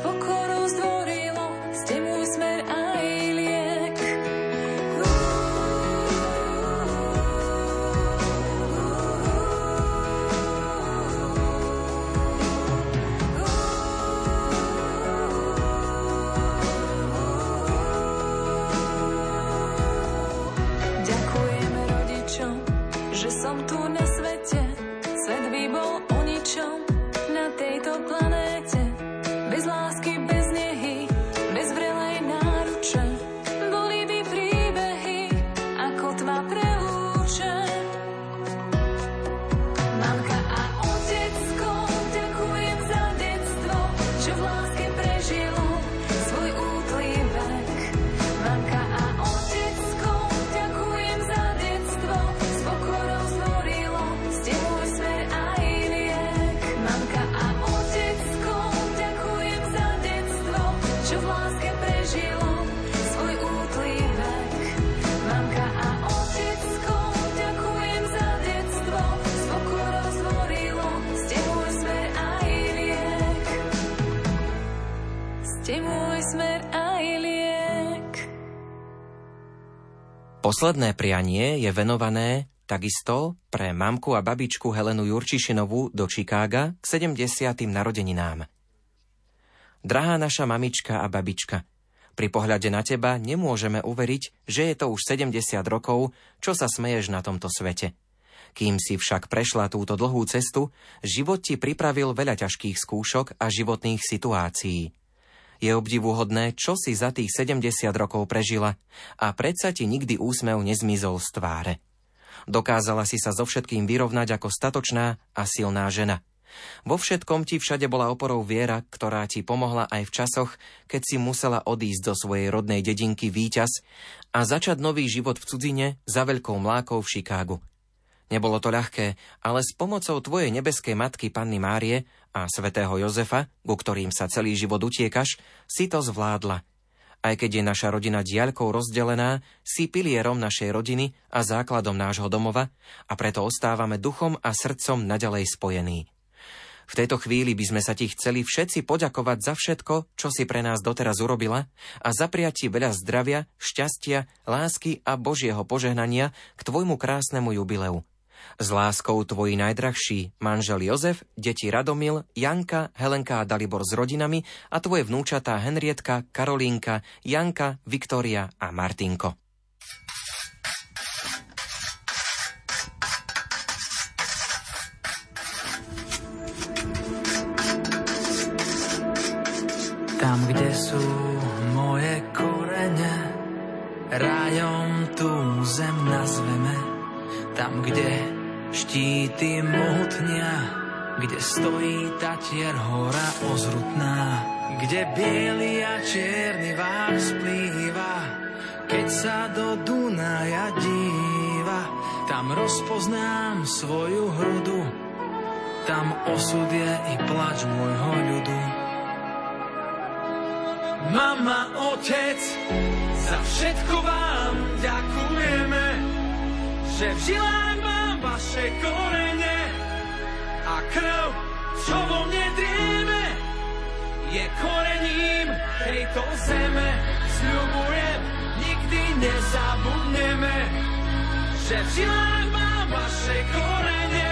Posledné prianie je venované takisto pre mamku a babičku Helenu Jurčišinovú do Chicaga k 70. narodeninám. Drahá naša mamička a babička, pri pohľade na teba nemôžeme uveriť, že je to už 70 rokov, čo sa smeješ na tomto svete. Kým si však prešla túto dlhú cestu, život ti pripravil veľa ťažkých skúšok a životných situácií. Je obdivuhodné, čo si za tých 70 rokov prežila a predsa ti nikdy úsmev nezmizol z tváre. Dokázala si sa so všetkým vyrovnať ako statočná a silná žena – vo všetkom ti všade bola oporou viera, ktorá ti pomohla aj v časoch, keď si musela odísť zo svojej rodnej dedinky Výťaz a začať nový život v cudzine za veľkou mlákou v Chicagu. Nebolo to ľahké, ale s pomocou tvojej nebeskej matky Panny Márie a svätého Jozefa, ku ktorým sa celý život utiekaš, si to zvládla. Aj keď je naša rodina diaľkou rozdelená, si pilierom našej rodiny a základom nášho domova a preto ostávame duchom a srdcom naďalej spojení. V tejto chvíli by sme sa ti chceli všetci poďakovať za všetko, čo si pre nás doteraz urobila a zapriať ti veľa zdravia, šťastia, lásky a Božieho požehnania k tvojmu krásnemu jubileu. S láskou tvoji najdrahší manžel Jozef, deti Radomil, Janka, Helenka a Dalibor s rodinami a tvoje vnúčatá Henrietka, Karolínka, Janka, Viktória a Martinko. Tam, kde sú moje korene, rájom tú zem nazveme. Tam, kde štíty mohutnia, kde stojí tatier hora ozrutná, kde biely a čierny vás splýva, keď sa do Dunaja díva, tam rozpoznám svoju hrudu, tam osud je i plač môjho ľudu. Mama, otec, za všetko vám ďakujeme, že v žilách mám vaše korene a krv, čo vo mne drieme, je korením tejto zeme. Sľubujem, nikdy nezabudneme, že v žilách mám vaše korene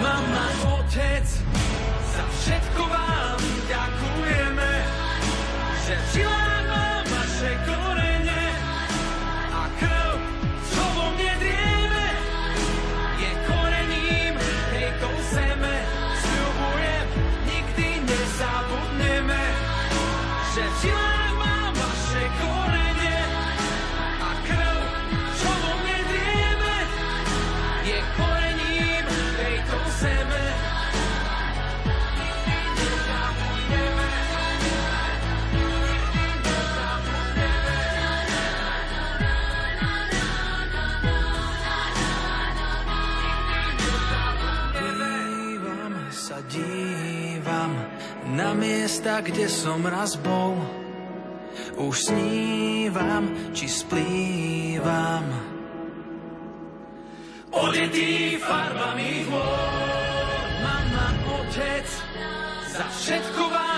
Mama, otec, za všetko vám ďakujeme, že v na miesta, kde som raz bol. Už snívam, či splývam. Odetý farbami hôr, mama, otec, za všetko vám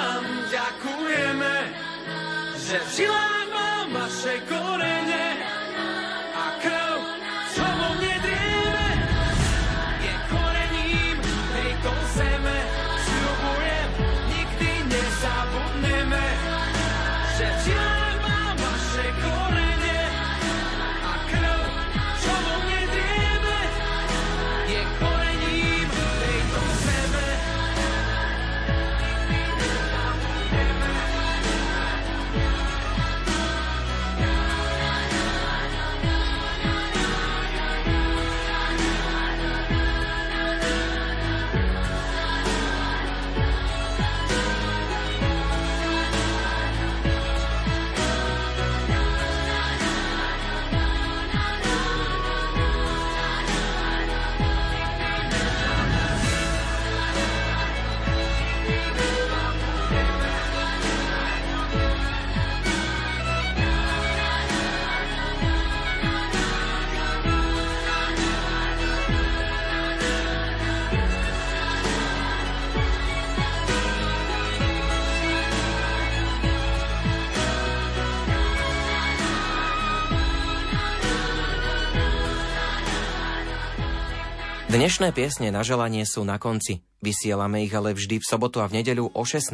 Dnešné piesne na želanie sú na konci. Vysielame ich ale vždy v sobotu a v nedeľu o 16.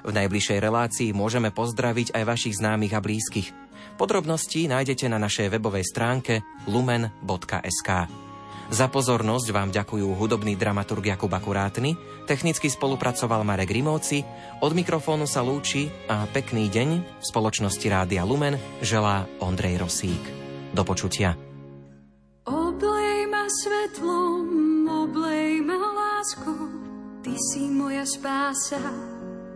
V najbližšej relácii môžeme pozdraviť aj vašich známych a blízkych. Podrobnosti nájdete na našej webovej stránke lumen.sk. Za pozornosť vám ďakujú hudobný dramaturg Jakub Akurátny, technicky spolupracoval Marek Rimóci, od mikrofónu sa lúči a pekný deň v spoločnosti Rádia Lumen želá Ondrej Rosík. Do počutia. Svetlom, oblej ma láskou, ty si moja spása,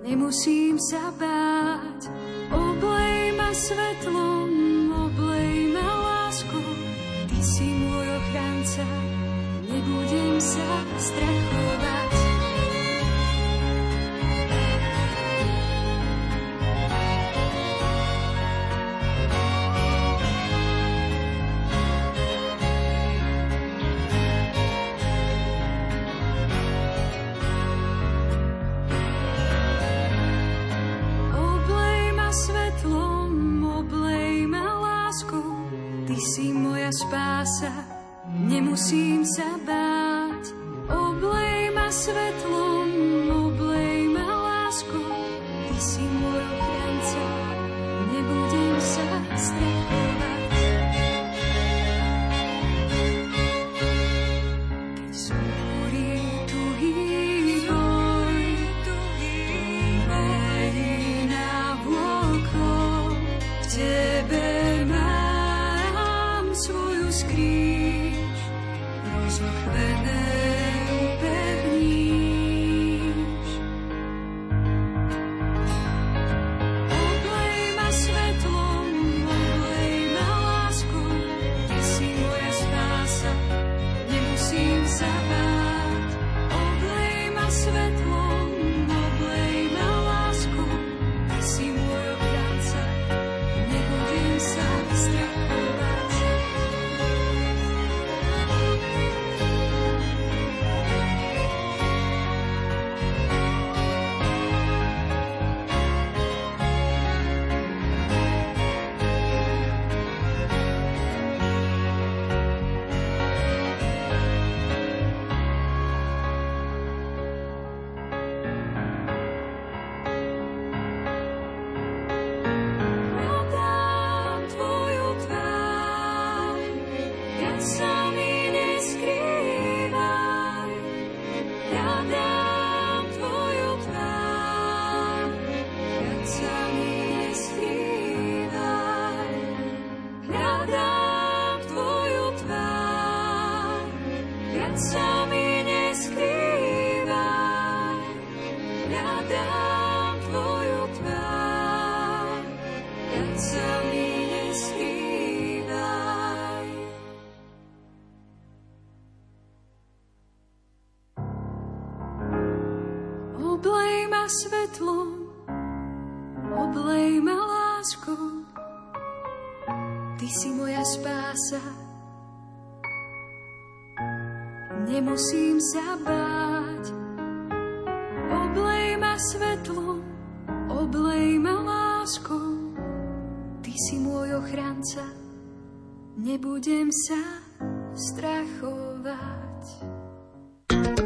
nemusím sa báť. Oblej ma svetlom, oblej ma láskou, ty si môj ochranca, nebudem sa strachovať. Spása, nemusím sa báť. Oblej ma svetlom,